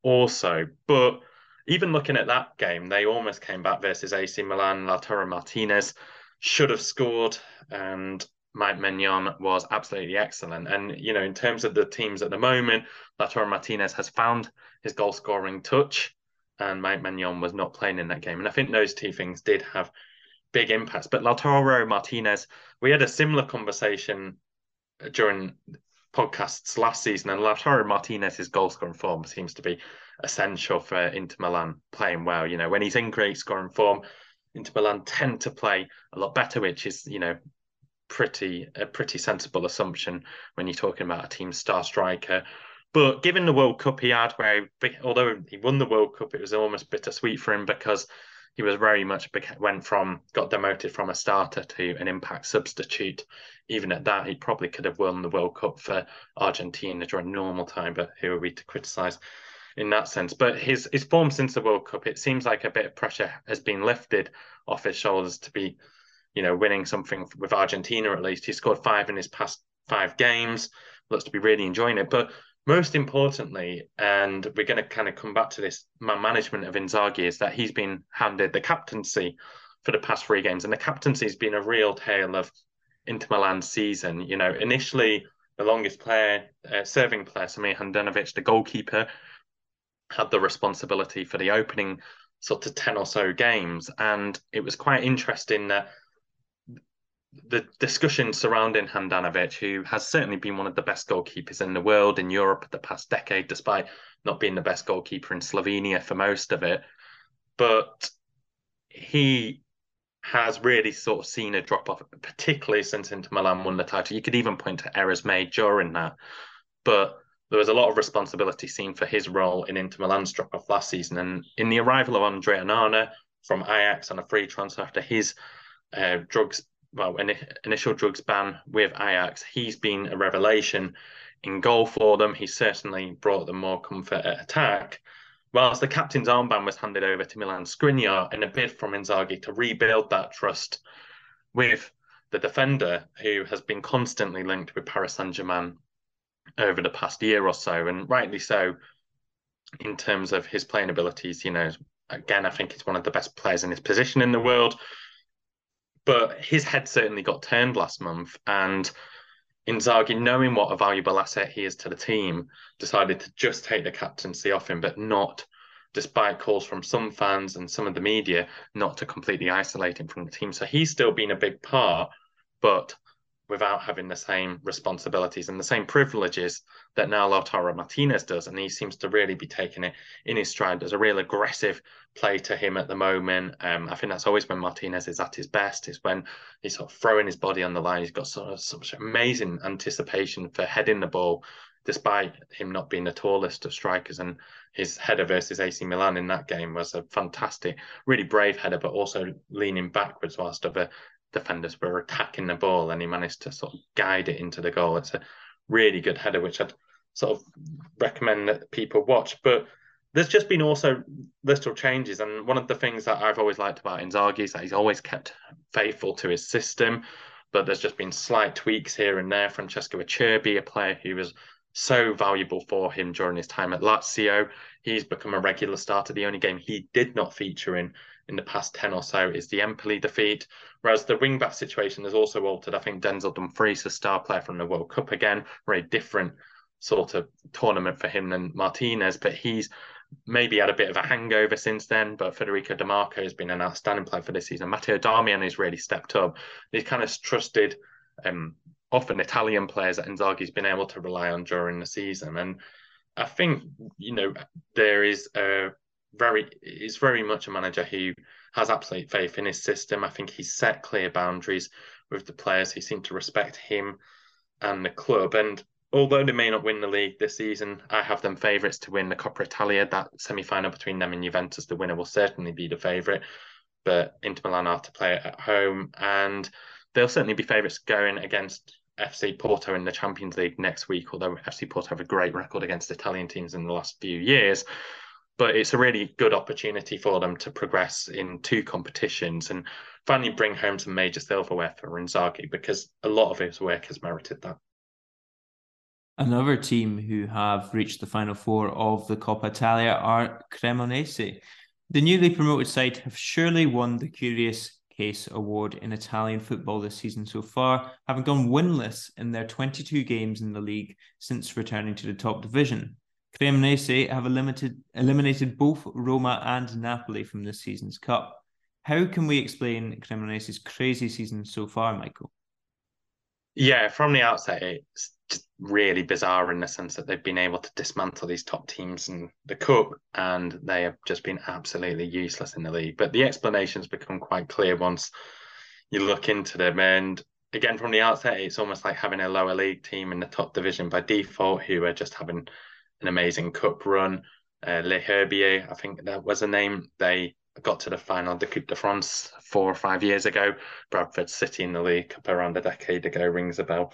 also. But even looking at that game, they almost came back versus AC Milan. Lautaro Martinez should have scored, and Mike Maignan was absolutely excellent. And, you know, in terms of the teams at the moment, Lautaro Martinez has found his goal scoring touch, and Mike Maignan was not playing in that game. And I think those two things did have big impacts. But Lautaro Martinez, we had a similar conversation uh, during podcasts last season, and Lautaro Martinez's goal scoring form seems to be essential for Inter Milan playing well. You know, when he's in great scoring form, Inter Milan tend to play a lot better, which is, you know, pretty a pretty sensible assumption when you're talking about a team star striker. But given the World Cup he had, where he, although he won the World Cup, it was almost bittersweet for him because he was very much went from got demoted from a starter to an impact substitute. Even at that, he probably could have won the World Cup for Argentina during normal time. But who are we to criticise in that sense? But his his form since the World Cup, it seems like a bit of pressure has been lifted off his shoulders to be, you know, winning something with Argentina at least. He scored five in his past five games. Looks to be really enjoying it. But most importantly, and we're going to kind of come back to this management of Inzaghi, is that he's been handed the captaincy for the past three games, and the captaincy has been a real tale of Inter Milan's season. You know, initially the longest player, uh, serving player, Samir Handanovic, the goalkeeper, had the responsibility for the opening sort of 10 or so games. And it was quite interesting that the discussion surrounding Handanovic, who has certainly been one of the best goalkeepers in the world in Europe the past decade, despite not being the best goalkeeper in Slovenia for most of it. But he has really sort of seen a drop off, particularly since Inter Milan won the title. You could even point to errors made during that. But there was a lot of responsibility seen for his role in Inter Milan's drop off last season. And in the arrival of Andre Onana from Ajax on a free transfer after his uh, drugs well, initial drugs ban with Ajax, he's been a revelation in goal for them. He's certainly brought them more comfort at attack. Whilst the captain's armband was handed over to Milan Skriniar in a bid from Inzaghi to rebuild that trust with the defender who has been constantly linked with Paris Saint Germain over the past year or so, and rightly so in terms of his playing abilities. You know, again, I think he's one of the best players in his position in the world. But his head certainly got turned last month, and Inzaghi, knowing what a valuable asset he is to the team, decided to just take the captaincy off him, but not, despite calls from some fans and some of the media, not to completely isolate him from the team. So he's still been a big part, but without having the same responsibilities and the same privileges that now Lautaro Martinez does. And he seems to really be taking it in his stride. There's a real aggressive play to him at the moment. Um, I think that's always when Martinez is at his best, is when he's sort of throwing his body on the line. He's got sort of such amazing anticipation for heading the ball, despite him not being the tallest of strikers. And his header versus AC Milan in that game was a fantastic, really brave header, but also leaning backwards whilst other defenders were attacking the ball and he managed to sort of guide it into the goal. It's a really good header, which I'd sort of recommend that people watch. But there's just been also little changes. And one of the things that I've always liked about Inzaghi is that he's always kept faithful to his system. But there's just been slight tweaks here and there. Francesco Acerbi, a player who was so valuable for him during his time at Lazio. He's become a regular starter. The only game he did not feature in in the past 10 or so is the Empoli defeat. Whereas the wing back situation has also altered. I think Denzel Dumfries, a star player from the World Cup again, very different sort of tournament for him than Martinez, but he's maybe had a bit of a hangover since then. But Federico Di Marco has been an outstanding player for this season. Matteo Darmian has really stepped up. He's kind of trusted um, often Italian players that Inzaghi's been able to rely on during the season. And I think, you know, there is a very, is very much a manager who has absolute faith in his system. I think he's set clear boundaries with the players who seem to respect him and the club. And although they may not win the league this season, I have them favourites to win the Coppa Italia. That semi final between them and Juventus, the winner will certainly be the favourite. But Inter Milan are to play it at home, and they'll certainly be favourites going against FC Porto in the Champions League next week. Although FC Porto have a great record against Italian teams in the last few years, but it's a really good opportunity for them to progress in two competitions and finally bring home some major silverware for Inzaghi because a lot of his work has merited that.
Another team who have reached the final four of the Coppa Italia are Cremonese. The newly promoted side have surely won the Curious Case Award in Italian football this season so far, having gone winless in their 22 games in the league since returning to the top division. Cremonese have eliminated, eliminated both Roma and Napoli from this season's cup. How can we explain Cremonese's crazy season so far, Michael?
Yeah, from the outset, it's just really bizarre in the sense that they've been able to dismantle these top teams in the cup and they have just been absolutely useless in the league. But the explanations become quite clear once you look into them. And again, from the outset, it's almost like having a lower league team in the top division by default who are just having an amazing cup run. Uh, Les Herbiers, I think that was a name. They got to the final of the Coupe de France four or five years ago. Bradford City in the League Cup around a decade ago rings a bell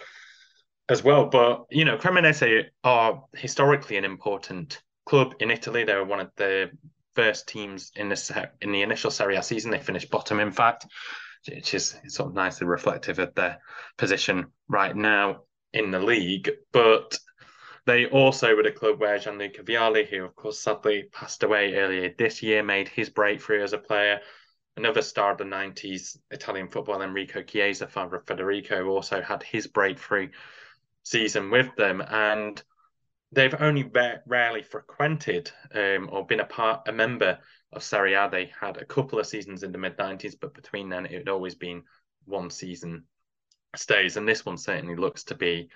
as well. But you know, Cremonese are historically an important club in Italy. They were one of the first teams in the in the initial Serie A season. They finished bottom, in fact, which is sort of nicely reflective of their position right now in the league. But they also were the club where Gianluca Vialli, who of course sadly passed away earlier this year, made his breakthrough as a player. Another star of the 90s Italian football, Enrico Chiesa, father of Federico, also had his breakthrough season with them. And they've only rarely frequented um, or been a part, a member of Serie A. They had a couple of seasons in the mid 90s, but between then it had always been one season stays. And this one certainly looks to be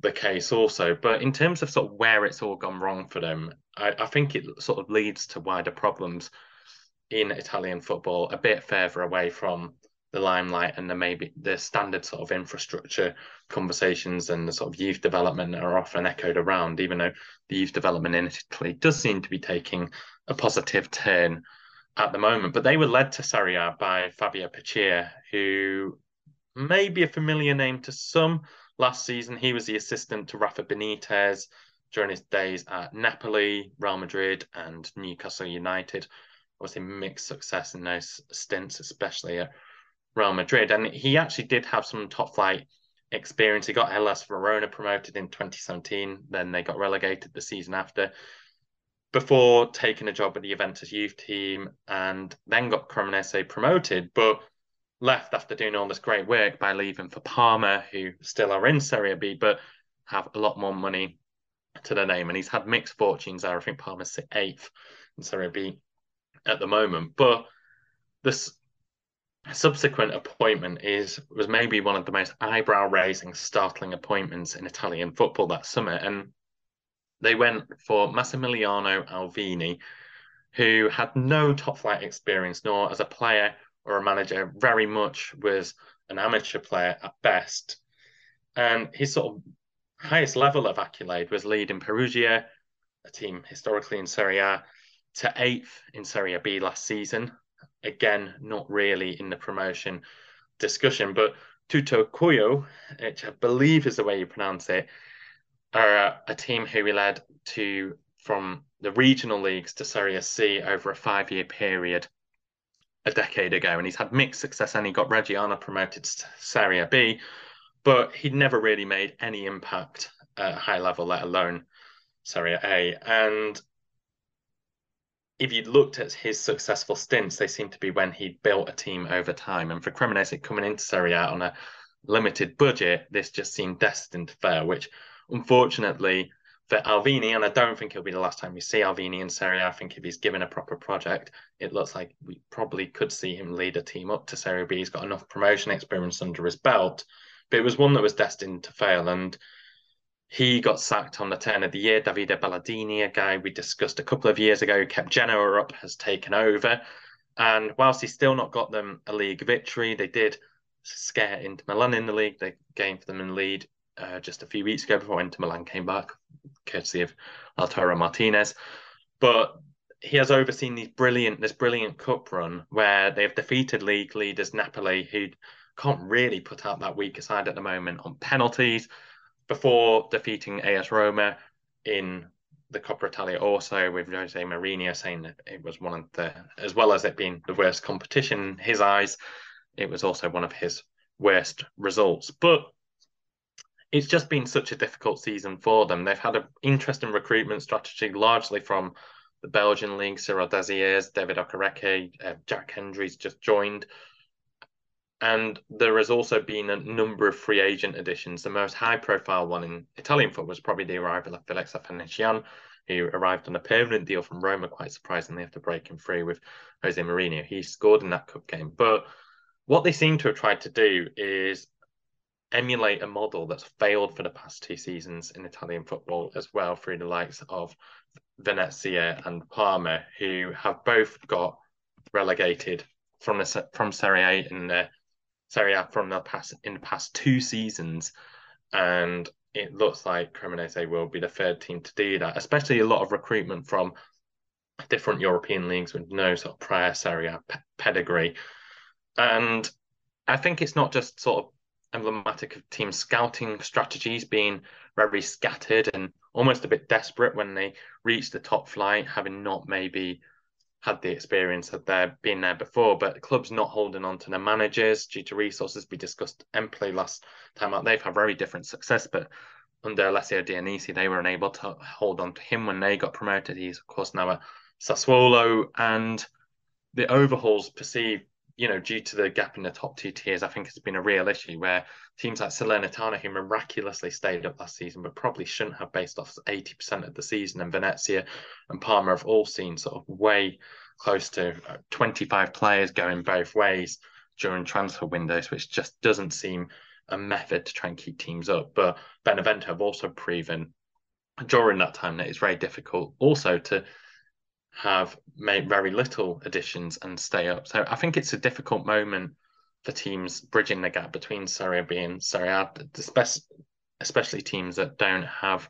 the case also. But in terms of sort of where it's all gone wrong for them, I, I think it sort of leads to wider problems in Italian football, a bit further away from the limelight and the maybe the standard sort of infrastructure conversations and the sort of youth development are often echoed around, even though the youth development in Italy does seem to be taking a positive turn at the moment. But they were led to Serie A by Fabio Pecchia, who may be a familiar name to some, Last season, he was the assistant to Rafa Benitez during his days at Napoli, Real Madrid, and Newcastle United. Obviously, mixed success in those stints, especially at Real Madrid. And he actually did have some top flight experience. He got Hellas Verona promoted in 2017. Then they got relegated the season after before taking a job at the Juventus youth team and then got Cremonese promoted. But left after doing all this great work by leaving for Parma, who still are in Serie B, but have a lot more money to their name. And he's had mixed fortunes there. I think Parma's eighth in Serie B at the moment. But this subsequent appointment is was maybe one of the most eyebrow raising, startling appointments in Italian football that summer. And they went for Massimiliano Alvini, who had no top flight experience, nor as a player or a manager, very much was an amateur player at best. And his sort of highest level of accolade was leading Perugia, a team historically in Serie A, to eighth in Serie B last season. Again, not really in the promotion discussion, but Tuttocuoio, which I believe is the way you pronounce it, are a, team who we led to from the regional leagues to Serie C over a five-year period a decade ago, and he's had mixed success. And he got Reggiana promoted to Serie B, but he'd never really made any impact at high level, let alone Serie A. And if you looked at his successful stints, they seem to be when he built a team over time. And for Cremonese coming into Serie A on a limited budget, this just seemed destined to fail, which unfortunately for Alvini, and I don't think it'll be the last time we see Alvini in Serie. I think if he's given a proper project, it looks like we probably could see him lead a team up to Serie B. He's got enough promotion experience under his belt, but it was one that was destined to fail. And he got sacked on the turn of the year. Davide Ballardini, a guy we discussed a couple of years ago, who kept Genoa up, has taken over. And whilst he's still not got them a league victory, they did scare Inter Milan in the league. They gained for them in lead uh, just a few weeks ago before Inter Milan came back, courtesy of Lautaro Martinez. But he has overseen these brilliant this brilliant cup run where they have defeated league leaders Napoli, who can't really put out that weaker side at the moment on penalties, before defeating AS Roma in the Coppa Italia also with Jose Mourinho saying that it was one of the as well as it being the worst competition in his eyes, it was also one of his worst results. But it's just been such a difficult season for them. They've had an interesting recruitment strategy, largely from the Belgian league. Cyril Dessers, David Okereke, uh, Jack Hendry's just joined. And there has also been a number of free agent additions. The most high profile one in Italian football was probably the arrival of Felix Afena-Gyan, who arrived on a permanent deal from Roma, quite surprisingly, after breaking free with Jose Mourinho. He scored in that cup game. But what they seem to have tried to do is emulate a model that's failed for the past two seasons in Italian football as well through the likes of Venezia and Parma, who have both got relegated from the from Serie A in the Serie A from the past in the past two seasons, and it looks like Cremonese will be the third team to do that. Especially a lot of recruitment from different European leagues with no sort of prior Serie A pedigree, and I think it's not just sort of emblematic of team scouting strategies being very scattered and almost a bit desperate when they reach the top flight, having not maybe had the experience of there being there before. But club's not holding on to their managers due to resources. We discussed Empoli last time out. They've had very different success, but under Alessio Dionisi, they were unable to hold on to him when they got promoted. He's of course now at Sassuolo, and the overhauls perceived you know, due to the gap in the top two tiers, I think it's been a real issue where teams like Salernitana, who miraculously stayed up last season, but probably shouldn't have based off 80% of the season, and Venezia and Parma have all seen sort of way close to uh, 25 players going both ways during transfer windows, which just doesn't seem a method to try and keep teams up. But Benevento have also proven during that time that it's very difficult also to have made very little additions and stay up. So I think it's a difficult moment for teams bridging the gap between Serie B and Serie A, especially teams that don't have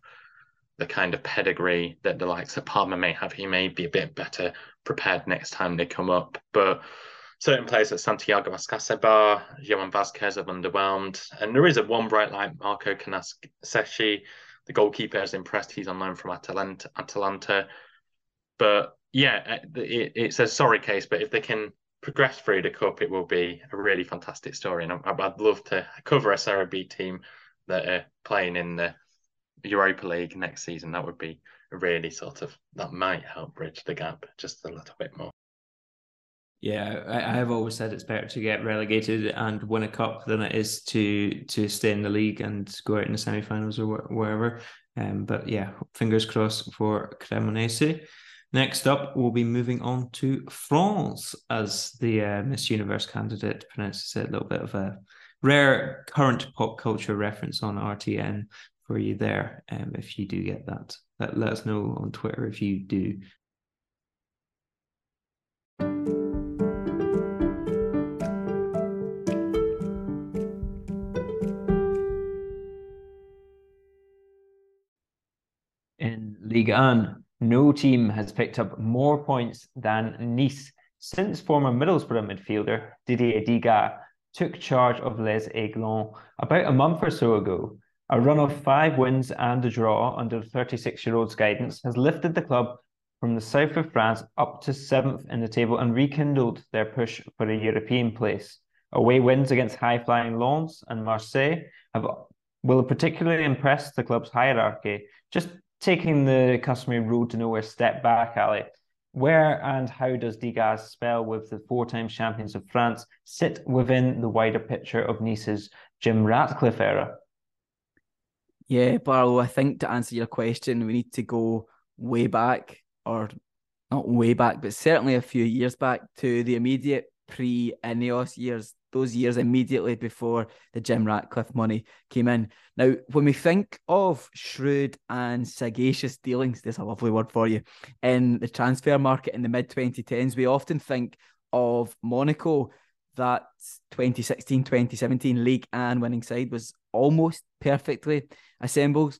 the kind of pedigree that the likes of Parma may have. He may be a bit better prepared next time they come up. But certain players like Santiago Ascacíbar, Johan Vasquez have underwhelmed. And there is a one bright light, Marco Carnesecchi. The goalkeeper has impressed. He's on loan from Atalanta. Atalanta. But yeah, uh, it, it's a sorry case, but if they can progress through the cup, it will be a really fantastic story. And I, would love to cover a Serie B team that are playing in the Europa League next season. That would be really sort of that might help bridge the gap just a little bit more.
Yeah, I, have always said it's better to get relegated and win a cup than it is to to stay in the league and go out in the semi-finals or wherever. Um, but yeah, fingers crossed for Cremonese. Next up, we'll be moving on to France as the uh, Miss Universe candidate pronounces it. A little bit of a rare current pop culture reference on RTN for you there. Um, if you do get that, let, let us know on Twitter if you do.
In Ligue 1, no team has picked up more points than Nice since former Middlesbrough midfielder Didier Digard took charge of Les Aiglons about a month or so ago. A run of five wins and a draw under the 36 year old's guidance has lifted the club from the south of France up to seventh in the table and rekindled their push for a European place. Away wins against high flying Lens and Marseille have will particularly impress the club's hierarchy? Just taking the customary road to nowhere step back, Ali. Where and how does Digard's spell with the four time champions of France sit within the wider picture of Nice's Jim Ratcliffe era?
Yeah, Barlow, I think to answer your question, we need to go way back, or not way back, but certainly a few years back to the immediate pre Ineos years, those years immediately before the Jim Ratcliffe money came in. Now, when we think of shrewd and sagacious dealings, there's a lovely word for you, in the transfer market in the mid 2010s, we often think of Monaco. That 2016 2017 Ligue 1 winning side was almost perfectly assembled.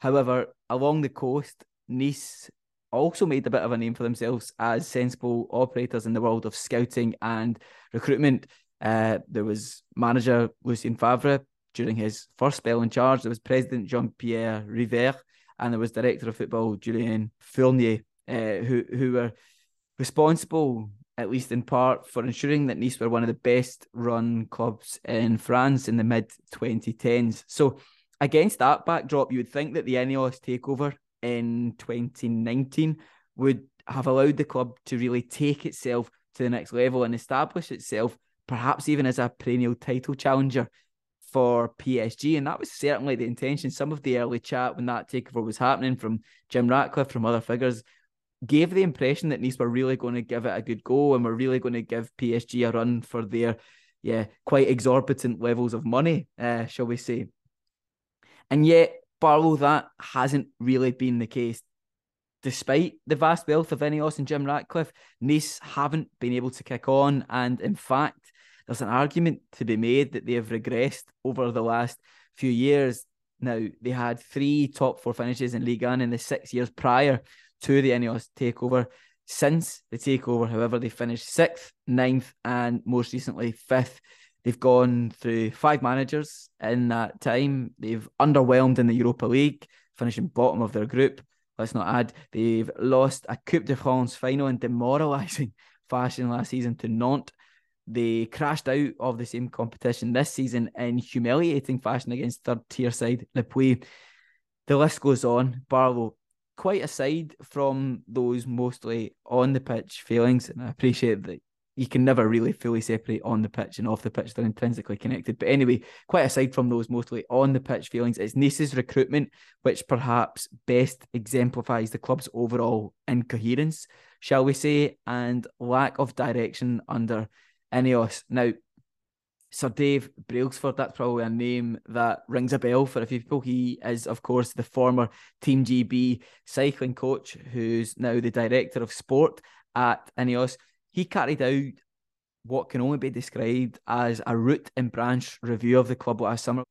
However, along the coast, Nice also made a bit of a name for themselves as sensible operators in the world of scouting and recruitment. Uh, there was manager Lucien Favre during his first spell in charge. There was president Jean Pierre Rivère, and there was director of football Julien Fournier, uh, who who were responsible, at least in part, for ensuring that Nice were one of the best run clubs in France in the mid 2010s. So, against that backdrop, you would think that the Ineos takeover in 2019 would have allowed the club to really take itself to the next level and establish itself, perhaps even as a perennial title challenger for PSG. And that was certainly the intention. Some of the early chat when that takeover was happening from Jim Ratcliffe, from other figures, gave the impression that Nice were really going to give it a good go and were really going to give PSG a run for their, yeah, quite exorbitant levels of money, uh, shall we say. And yet, Barlow, that hasn't really been the case. Despite the vast wealth of Ineos and Jim Ratcliffe, Nice haven't been able to kick on. And in fact, there's an argument to be made that they have regressed over the last few years. Now, they had three top four finishes in Ligue 1 in the six years prior to the Ineos takeover. Since the takeover, however, they finished sixth, ninth, and most recently fifth. They've gone through five managers in that time. They've underwhelmed in the Europa League, finishing bottom of their group. Let's not add, they've lost a Coupe de France final in demoralising fashion last season to Nantes. They crashed out of the same competition this season in humiliating fashion against third tier side Le Puy. The list goes on. Barlow, quite aside from those mostly on the pitch feelings, and I appreciate that you can never really fully separate on the pitch and off the pitch. They're intrinsically connected. But anyway, quite aside from those mostly on the pitch feelings, it's Nice's recruitment which perhaps best exemplifies the club's overall incoherence, shall we say, and lack of direction under Ineos. Now, Sir Dave Brailsford, that's probably a name that rings a bell for a few people. He is, of course, the former Team GB cycling coach, who's now the director of sport at Ineos he carried out what can only be described as a root and branch review of the club last summer,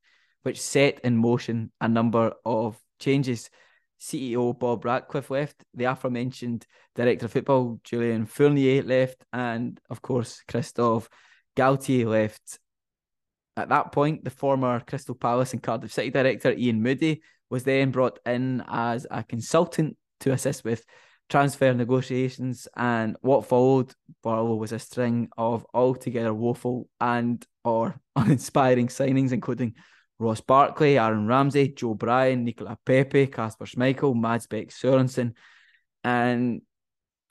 which set in motion a number of changes. CEO Bob Ratcliffe left, the aforementioned director of football Julien Fournier left, and of course Christophe Galtier left. At that point, the former Crystal Palace and Cardiff City director Ian Moody was then brought in as a consultant to assist with transfer negotiations, and what followed Barlow was a string of altogether woeful and or uninspiring signings, including Ross Barkley, Aaron Ramsey, Joe Bryan, Nicola Pepe, Kasper Schmeichel, Mads Bech Sorensen, and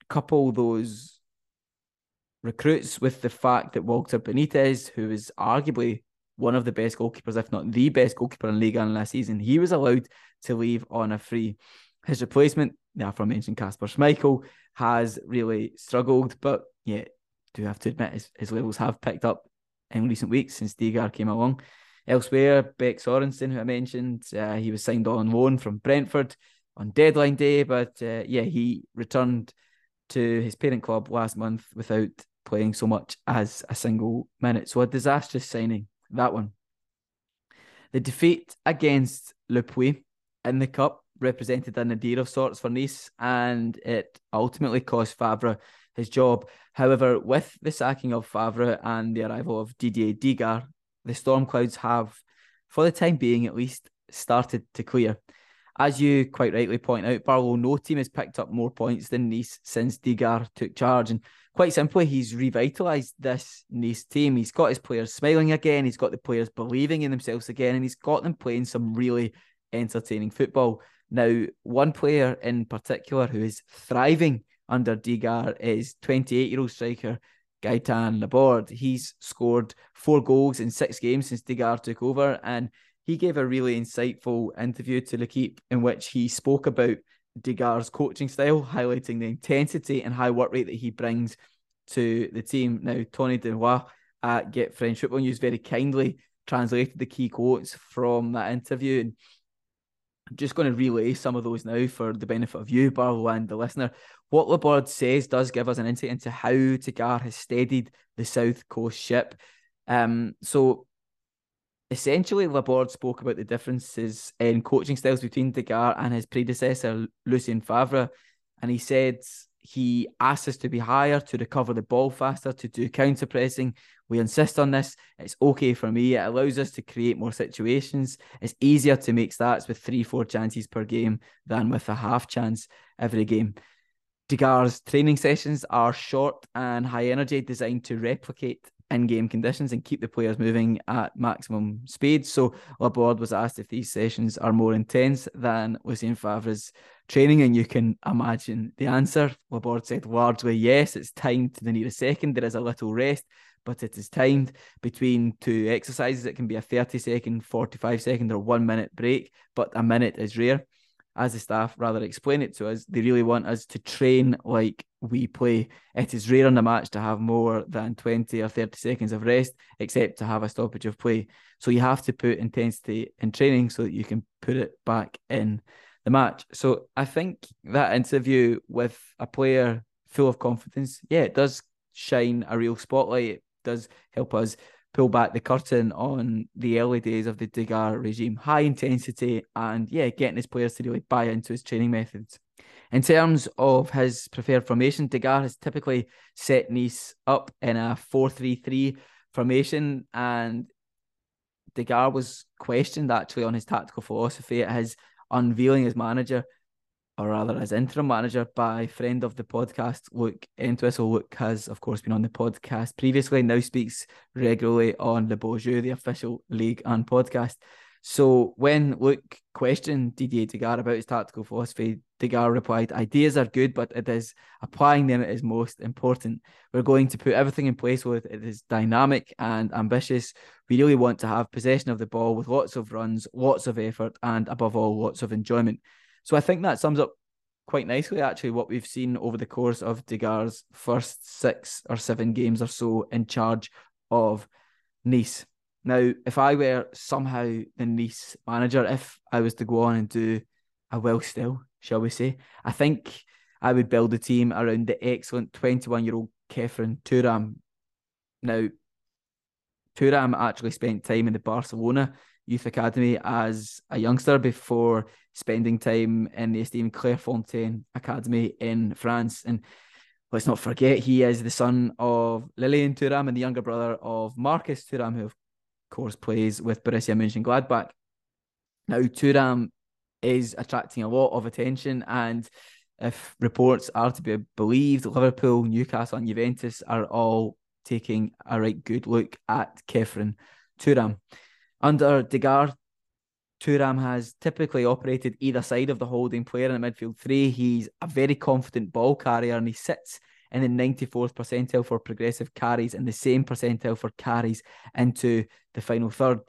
couple those recruits with the fact that Walter Benitez, who is arguably one of the best goalkeepers, if not the best goalkeeper in Liga last season, he was allowed to leave on a free. His replacement, the aforementioned Kasper Schmeichel, has really struggled, but yeah, do have to admit his, his levels have picked up in recent weeks since Digard came along. Elsewhere, Bech Sorensen, who I mentioned, uh, he was signed on loan from Brentford on deadline day, but uh, yeah, he returned to his parent club last month without playing so much as a single minute. So a disastrous signing, that one. The defeat against Le Puy in the cup represented a nadir of sorts for Nice, and it ultimately cost Favre his job. However, with the sacking of Favre and the arrival of Didier Digard, the storm clouds have, for the time being at least, started to clear. as you quite rightly point out, Barlow, no team has picked up more points than Nice since Digard took charge. And quite simply, he's revitalised this Nice team. He's got his players smiling again, he's got the players believing in themselves again, and he's got them playing some really entertaining football. Now, one player in particular who is thriving under Digard is 28 year old striker Gaetan Laborde. He's scored four goals in six games since Digard took over, and he gave a really insightful interview to L'Equipe in which he spoke about Digard's coaching style, highlighting the intensity and high work rate that he brings to the team. Now, Tony Denois at Get French Football News very kindly translated the key quotes from that interview. And I'm just going to relay some of those now for the benefit of you, Barlow, and the listener. What Laborde says does give us an insight into how Digard has steadied the South Coast ship. Um, so essentially, Laborde spoke about the differences in coaching styles between Digard and his predecessor, Lucien Favre. And he said he asks us to be higher, to recover the ball faster, to do counter pressing. We insist on this. It's okay for me. It allows us to create more situations. It's easier to make stats with three, four chances per game than with a half chance every game. Digard's training sessions are short and high energy, designed to replicate in-game conditions and keep the players moving at maximum speed. So Laborde was asked if these sessions are more intense than Lucien Favre's training, and you can imagine the answer. Laborde said largely yes, it's timed to the nearest second. There is a little rest, but it is timed between two exercises. It can be a 30 second, 45 second, or one minute break, but a minute is rare as the staff rather explain it to us, they really want us to train like we play. It is rare in a match to have more than 20 or 30 seconds of rest, except to have a stoppage of play. So you have to put intensity in training so that you can put it back in the match. So I think that interview with a player full of confidence, yeah, it does shine a real spotlight. It does help us pull back the curtain on the early days of the Digard regime. High intensity and yeah, getting his players to really buy into his training methods. In terms of his preferred formation, Digard has typically set Nice up in a 4-3-3 formation and Digard was questioned actually on his tactical philosophy at his unveiling as manager or rather as interim manager by friend of the podcast, Luke Entwistle. Luke has, of course, been on the podcast previously, now speaks regularly on Le Beau Jeu, the official Ligue 1 podcast. So when Luke questioned Didier Digard about his tactical philosophy, Digard replied, Ideas are good, but it is applying them that is most important. We're going to put everything in place with it is dynamic and ambitious. We really want to have possession of the ball with lots of runs, lots of effort, and above all, lots of enjoyment. So I think that sums up quite nicely actually what we've seen over the course of Digard's first six or seven games or so in charge of Nice. Now, if I were somehow the Nice manager, if I was to go on and do a well still, shall we say, I think I would build a team around the excellent 21 year old Khéphren Thuram. Now, Thuram actually spent time in the Barcelona youth academy as a youngster before spending time in the esteemed Clairefontaine Academy in France. And let's not forget, he is the son of Lilian Thuram and the younger brother of Marcus Thuram, who, of course, plays with Borussia Mönchengladbach. Now, Thuram is attracting a lot of attention, and if reports are to be believed, Liverpool, Newcastle, and Juventus are all taking a right good look at Khéphren Thuram. Under Digard, Thuram has typically operated either side of the holding player in the midfield three. He's a very confident ball carrier and he sits in the 94th percentile for progressive carries and the same percentile for carries into the final third.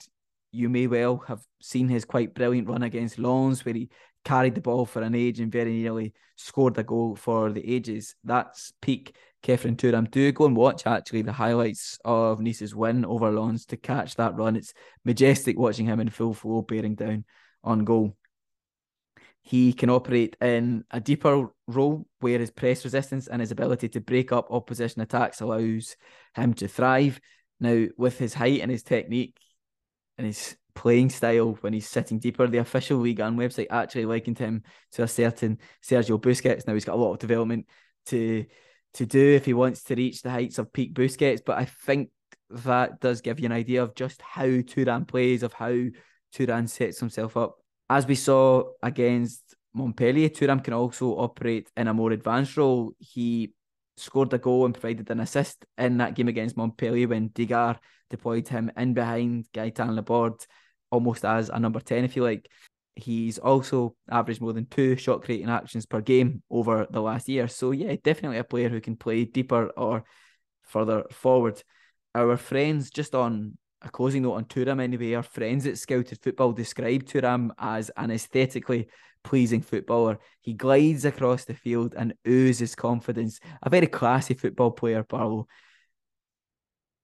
You may well have seen his quite brilliant run against Lens, where he carried the ball for an age and very nearly scored a goal for the ages. That's peak Khéphren Thuram. Do go and watch actually the highlights of Nice's win over Lens to catch that run. It's majestic watching him in full flow bearing down on goal. He can operate in a deeper role where his press resistance and his ability to break up opposition attacks allows him to thrive. Now, with his height and his technique and his playing style when he's sitting deeper, the official Ligue 1 website actually likened him to a certain Sergio Busquets. Now, he's got a lot of development to to do if he wants to reach the heights of peak Busquets. But I think that does give you an idea of just how Thuram plays, of how Thuram sets himself up As we saw against Montpellier, Thuram can also operate in a more advanced role. He scored a goal and provided an assist in that game against Montpellier when Digard deployed him in behind Gaetan Laborde, almost as a number 10, if you like. He's also averaged more than two shot creating actions per game over the last year. So, yeah, definitely a player who can play deeper or further forward. Our friends, just on a closing note on Thuram anyway, our friends at Scouted Football described Thuram as an aesthetically pleasing footballer. He glides across the field and oozes confidence. A very classy football player, Barlow.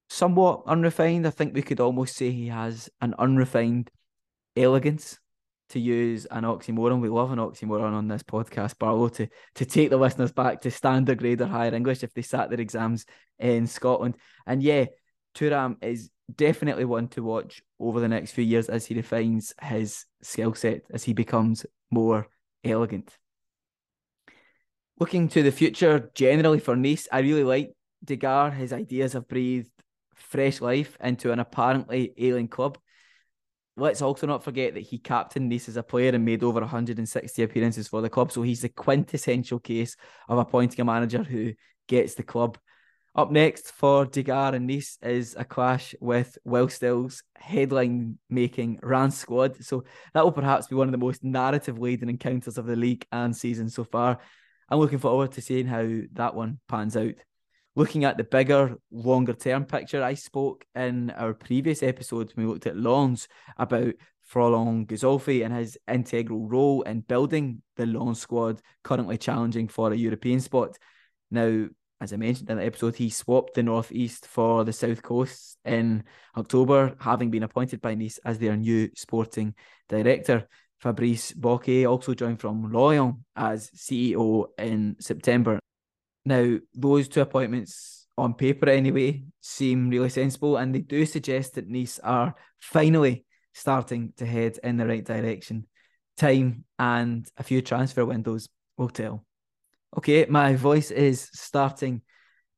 Somewhat unrefined. I think we could almost say he has an unrefined elegance to use an oxymoron. We love an oxymoron on this podcast, Barlow, to, to take the listeners back to standard grade or higher English if they sat their exams in Scotland. And yeah, Thuram is definitely one to watch over the next few years as he refines his skill set, as he becomes more elegant. Looking to the future generally for Nice, I really like Digard. His ideas have breathed fresh life into an apparently ailing club. Let's also not forget that he captained Nice as a player and made over 160 appearances for the club. So he's the quintessential case of appointing a manager who gets the club up next for Digard and Nice is a clash with Will Still's headline making Reims squad. So that will perhaps be one of the most narrative laden encounters of the league and season so far. I'm looking forward to seeing how that one pans out. Looking at the bigger, longer term picture, I spoke in our previous episode when we looked at Lens about Florent Ghisolfi and his integral role in building the Lens squad currently challenging for a European spot. Now, as I mentioned in the episode, he swapped the Northeast for the South Coast in October, having been appointed by Nice as their new sporting director. Fabrice Bocquet also joined from Lorient as CEO in September. Now, those two appointments, on paper anyway, seem really sensible, and they do suggest that Nice are finally starting to head in the right direction. Time and a few transfer windows will tell. Okay, my voice is starting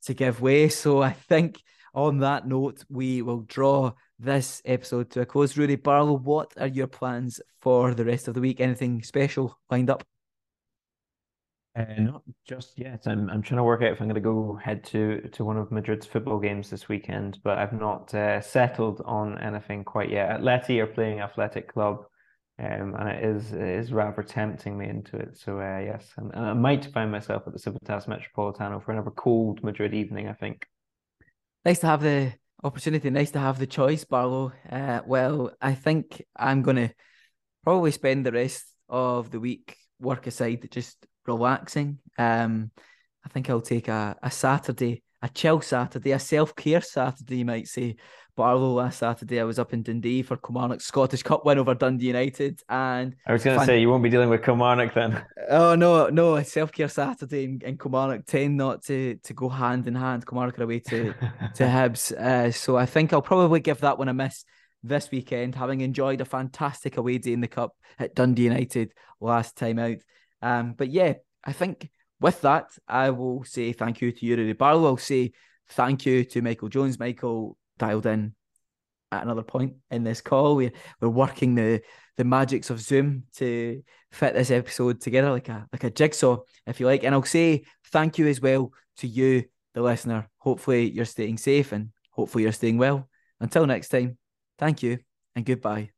to give way. So I think on that note, we will draw this episode to a close. Rudy Barlow, what are your plans for the rest of the week? Anything special lined up?
Uh, not just yet. I'm I'm trying to work out if I'm going to go head to to one of Madrid's football games this weekend, but I've not uh, settled on anything quite yet. Atleti are playing Athletic Club um, and it is it is rather tempting me into it. So uh, yes, and, and, I might find myself at the Civitas Metropolitano for another cold Madrid evening. I think.
Nice to have the opportunity. Nice to have the choice, Barlow. Uh, well, I think I'm gonna probably spend the rest of the week work aside, just relaxing. Um, I think I'll take a, a Saturday, a chill Saturday, a self care Saturday, you might say, Barlow last Saturday. I was up in Dundee for Kilmarnock's Scottish Cup win over Dundee United, and
I was going to fan- say you won't be dealing with Kilmarnock then.
Oh no, no, self care Saturday in, in Kilmarnock tend not to to go hand in hand. Kilmarnock are away to to Hibs, uh, so I think I'll probably give that one a miss this weekend, having enjoyed a fantastic away day in the cup at Dundee United last time out. Um, but yeah, I think with that, I will say thank you to Yuri Barlow. I'll say thank you to Michael Jones. Michael, dialed in at another point in this call. We we're working the the magics of Zoom to fit this episode together like a like a jigsaw, if you like. And I'll say thank you as well to you, the listener. Hopefully you're staying safe and hopefully you're staying well. Until next time, thank you and goodbye.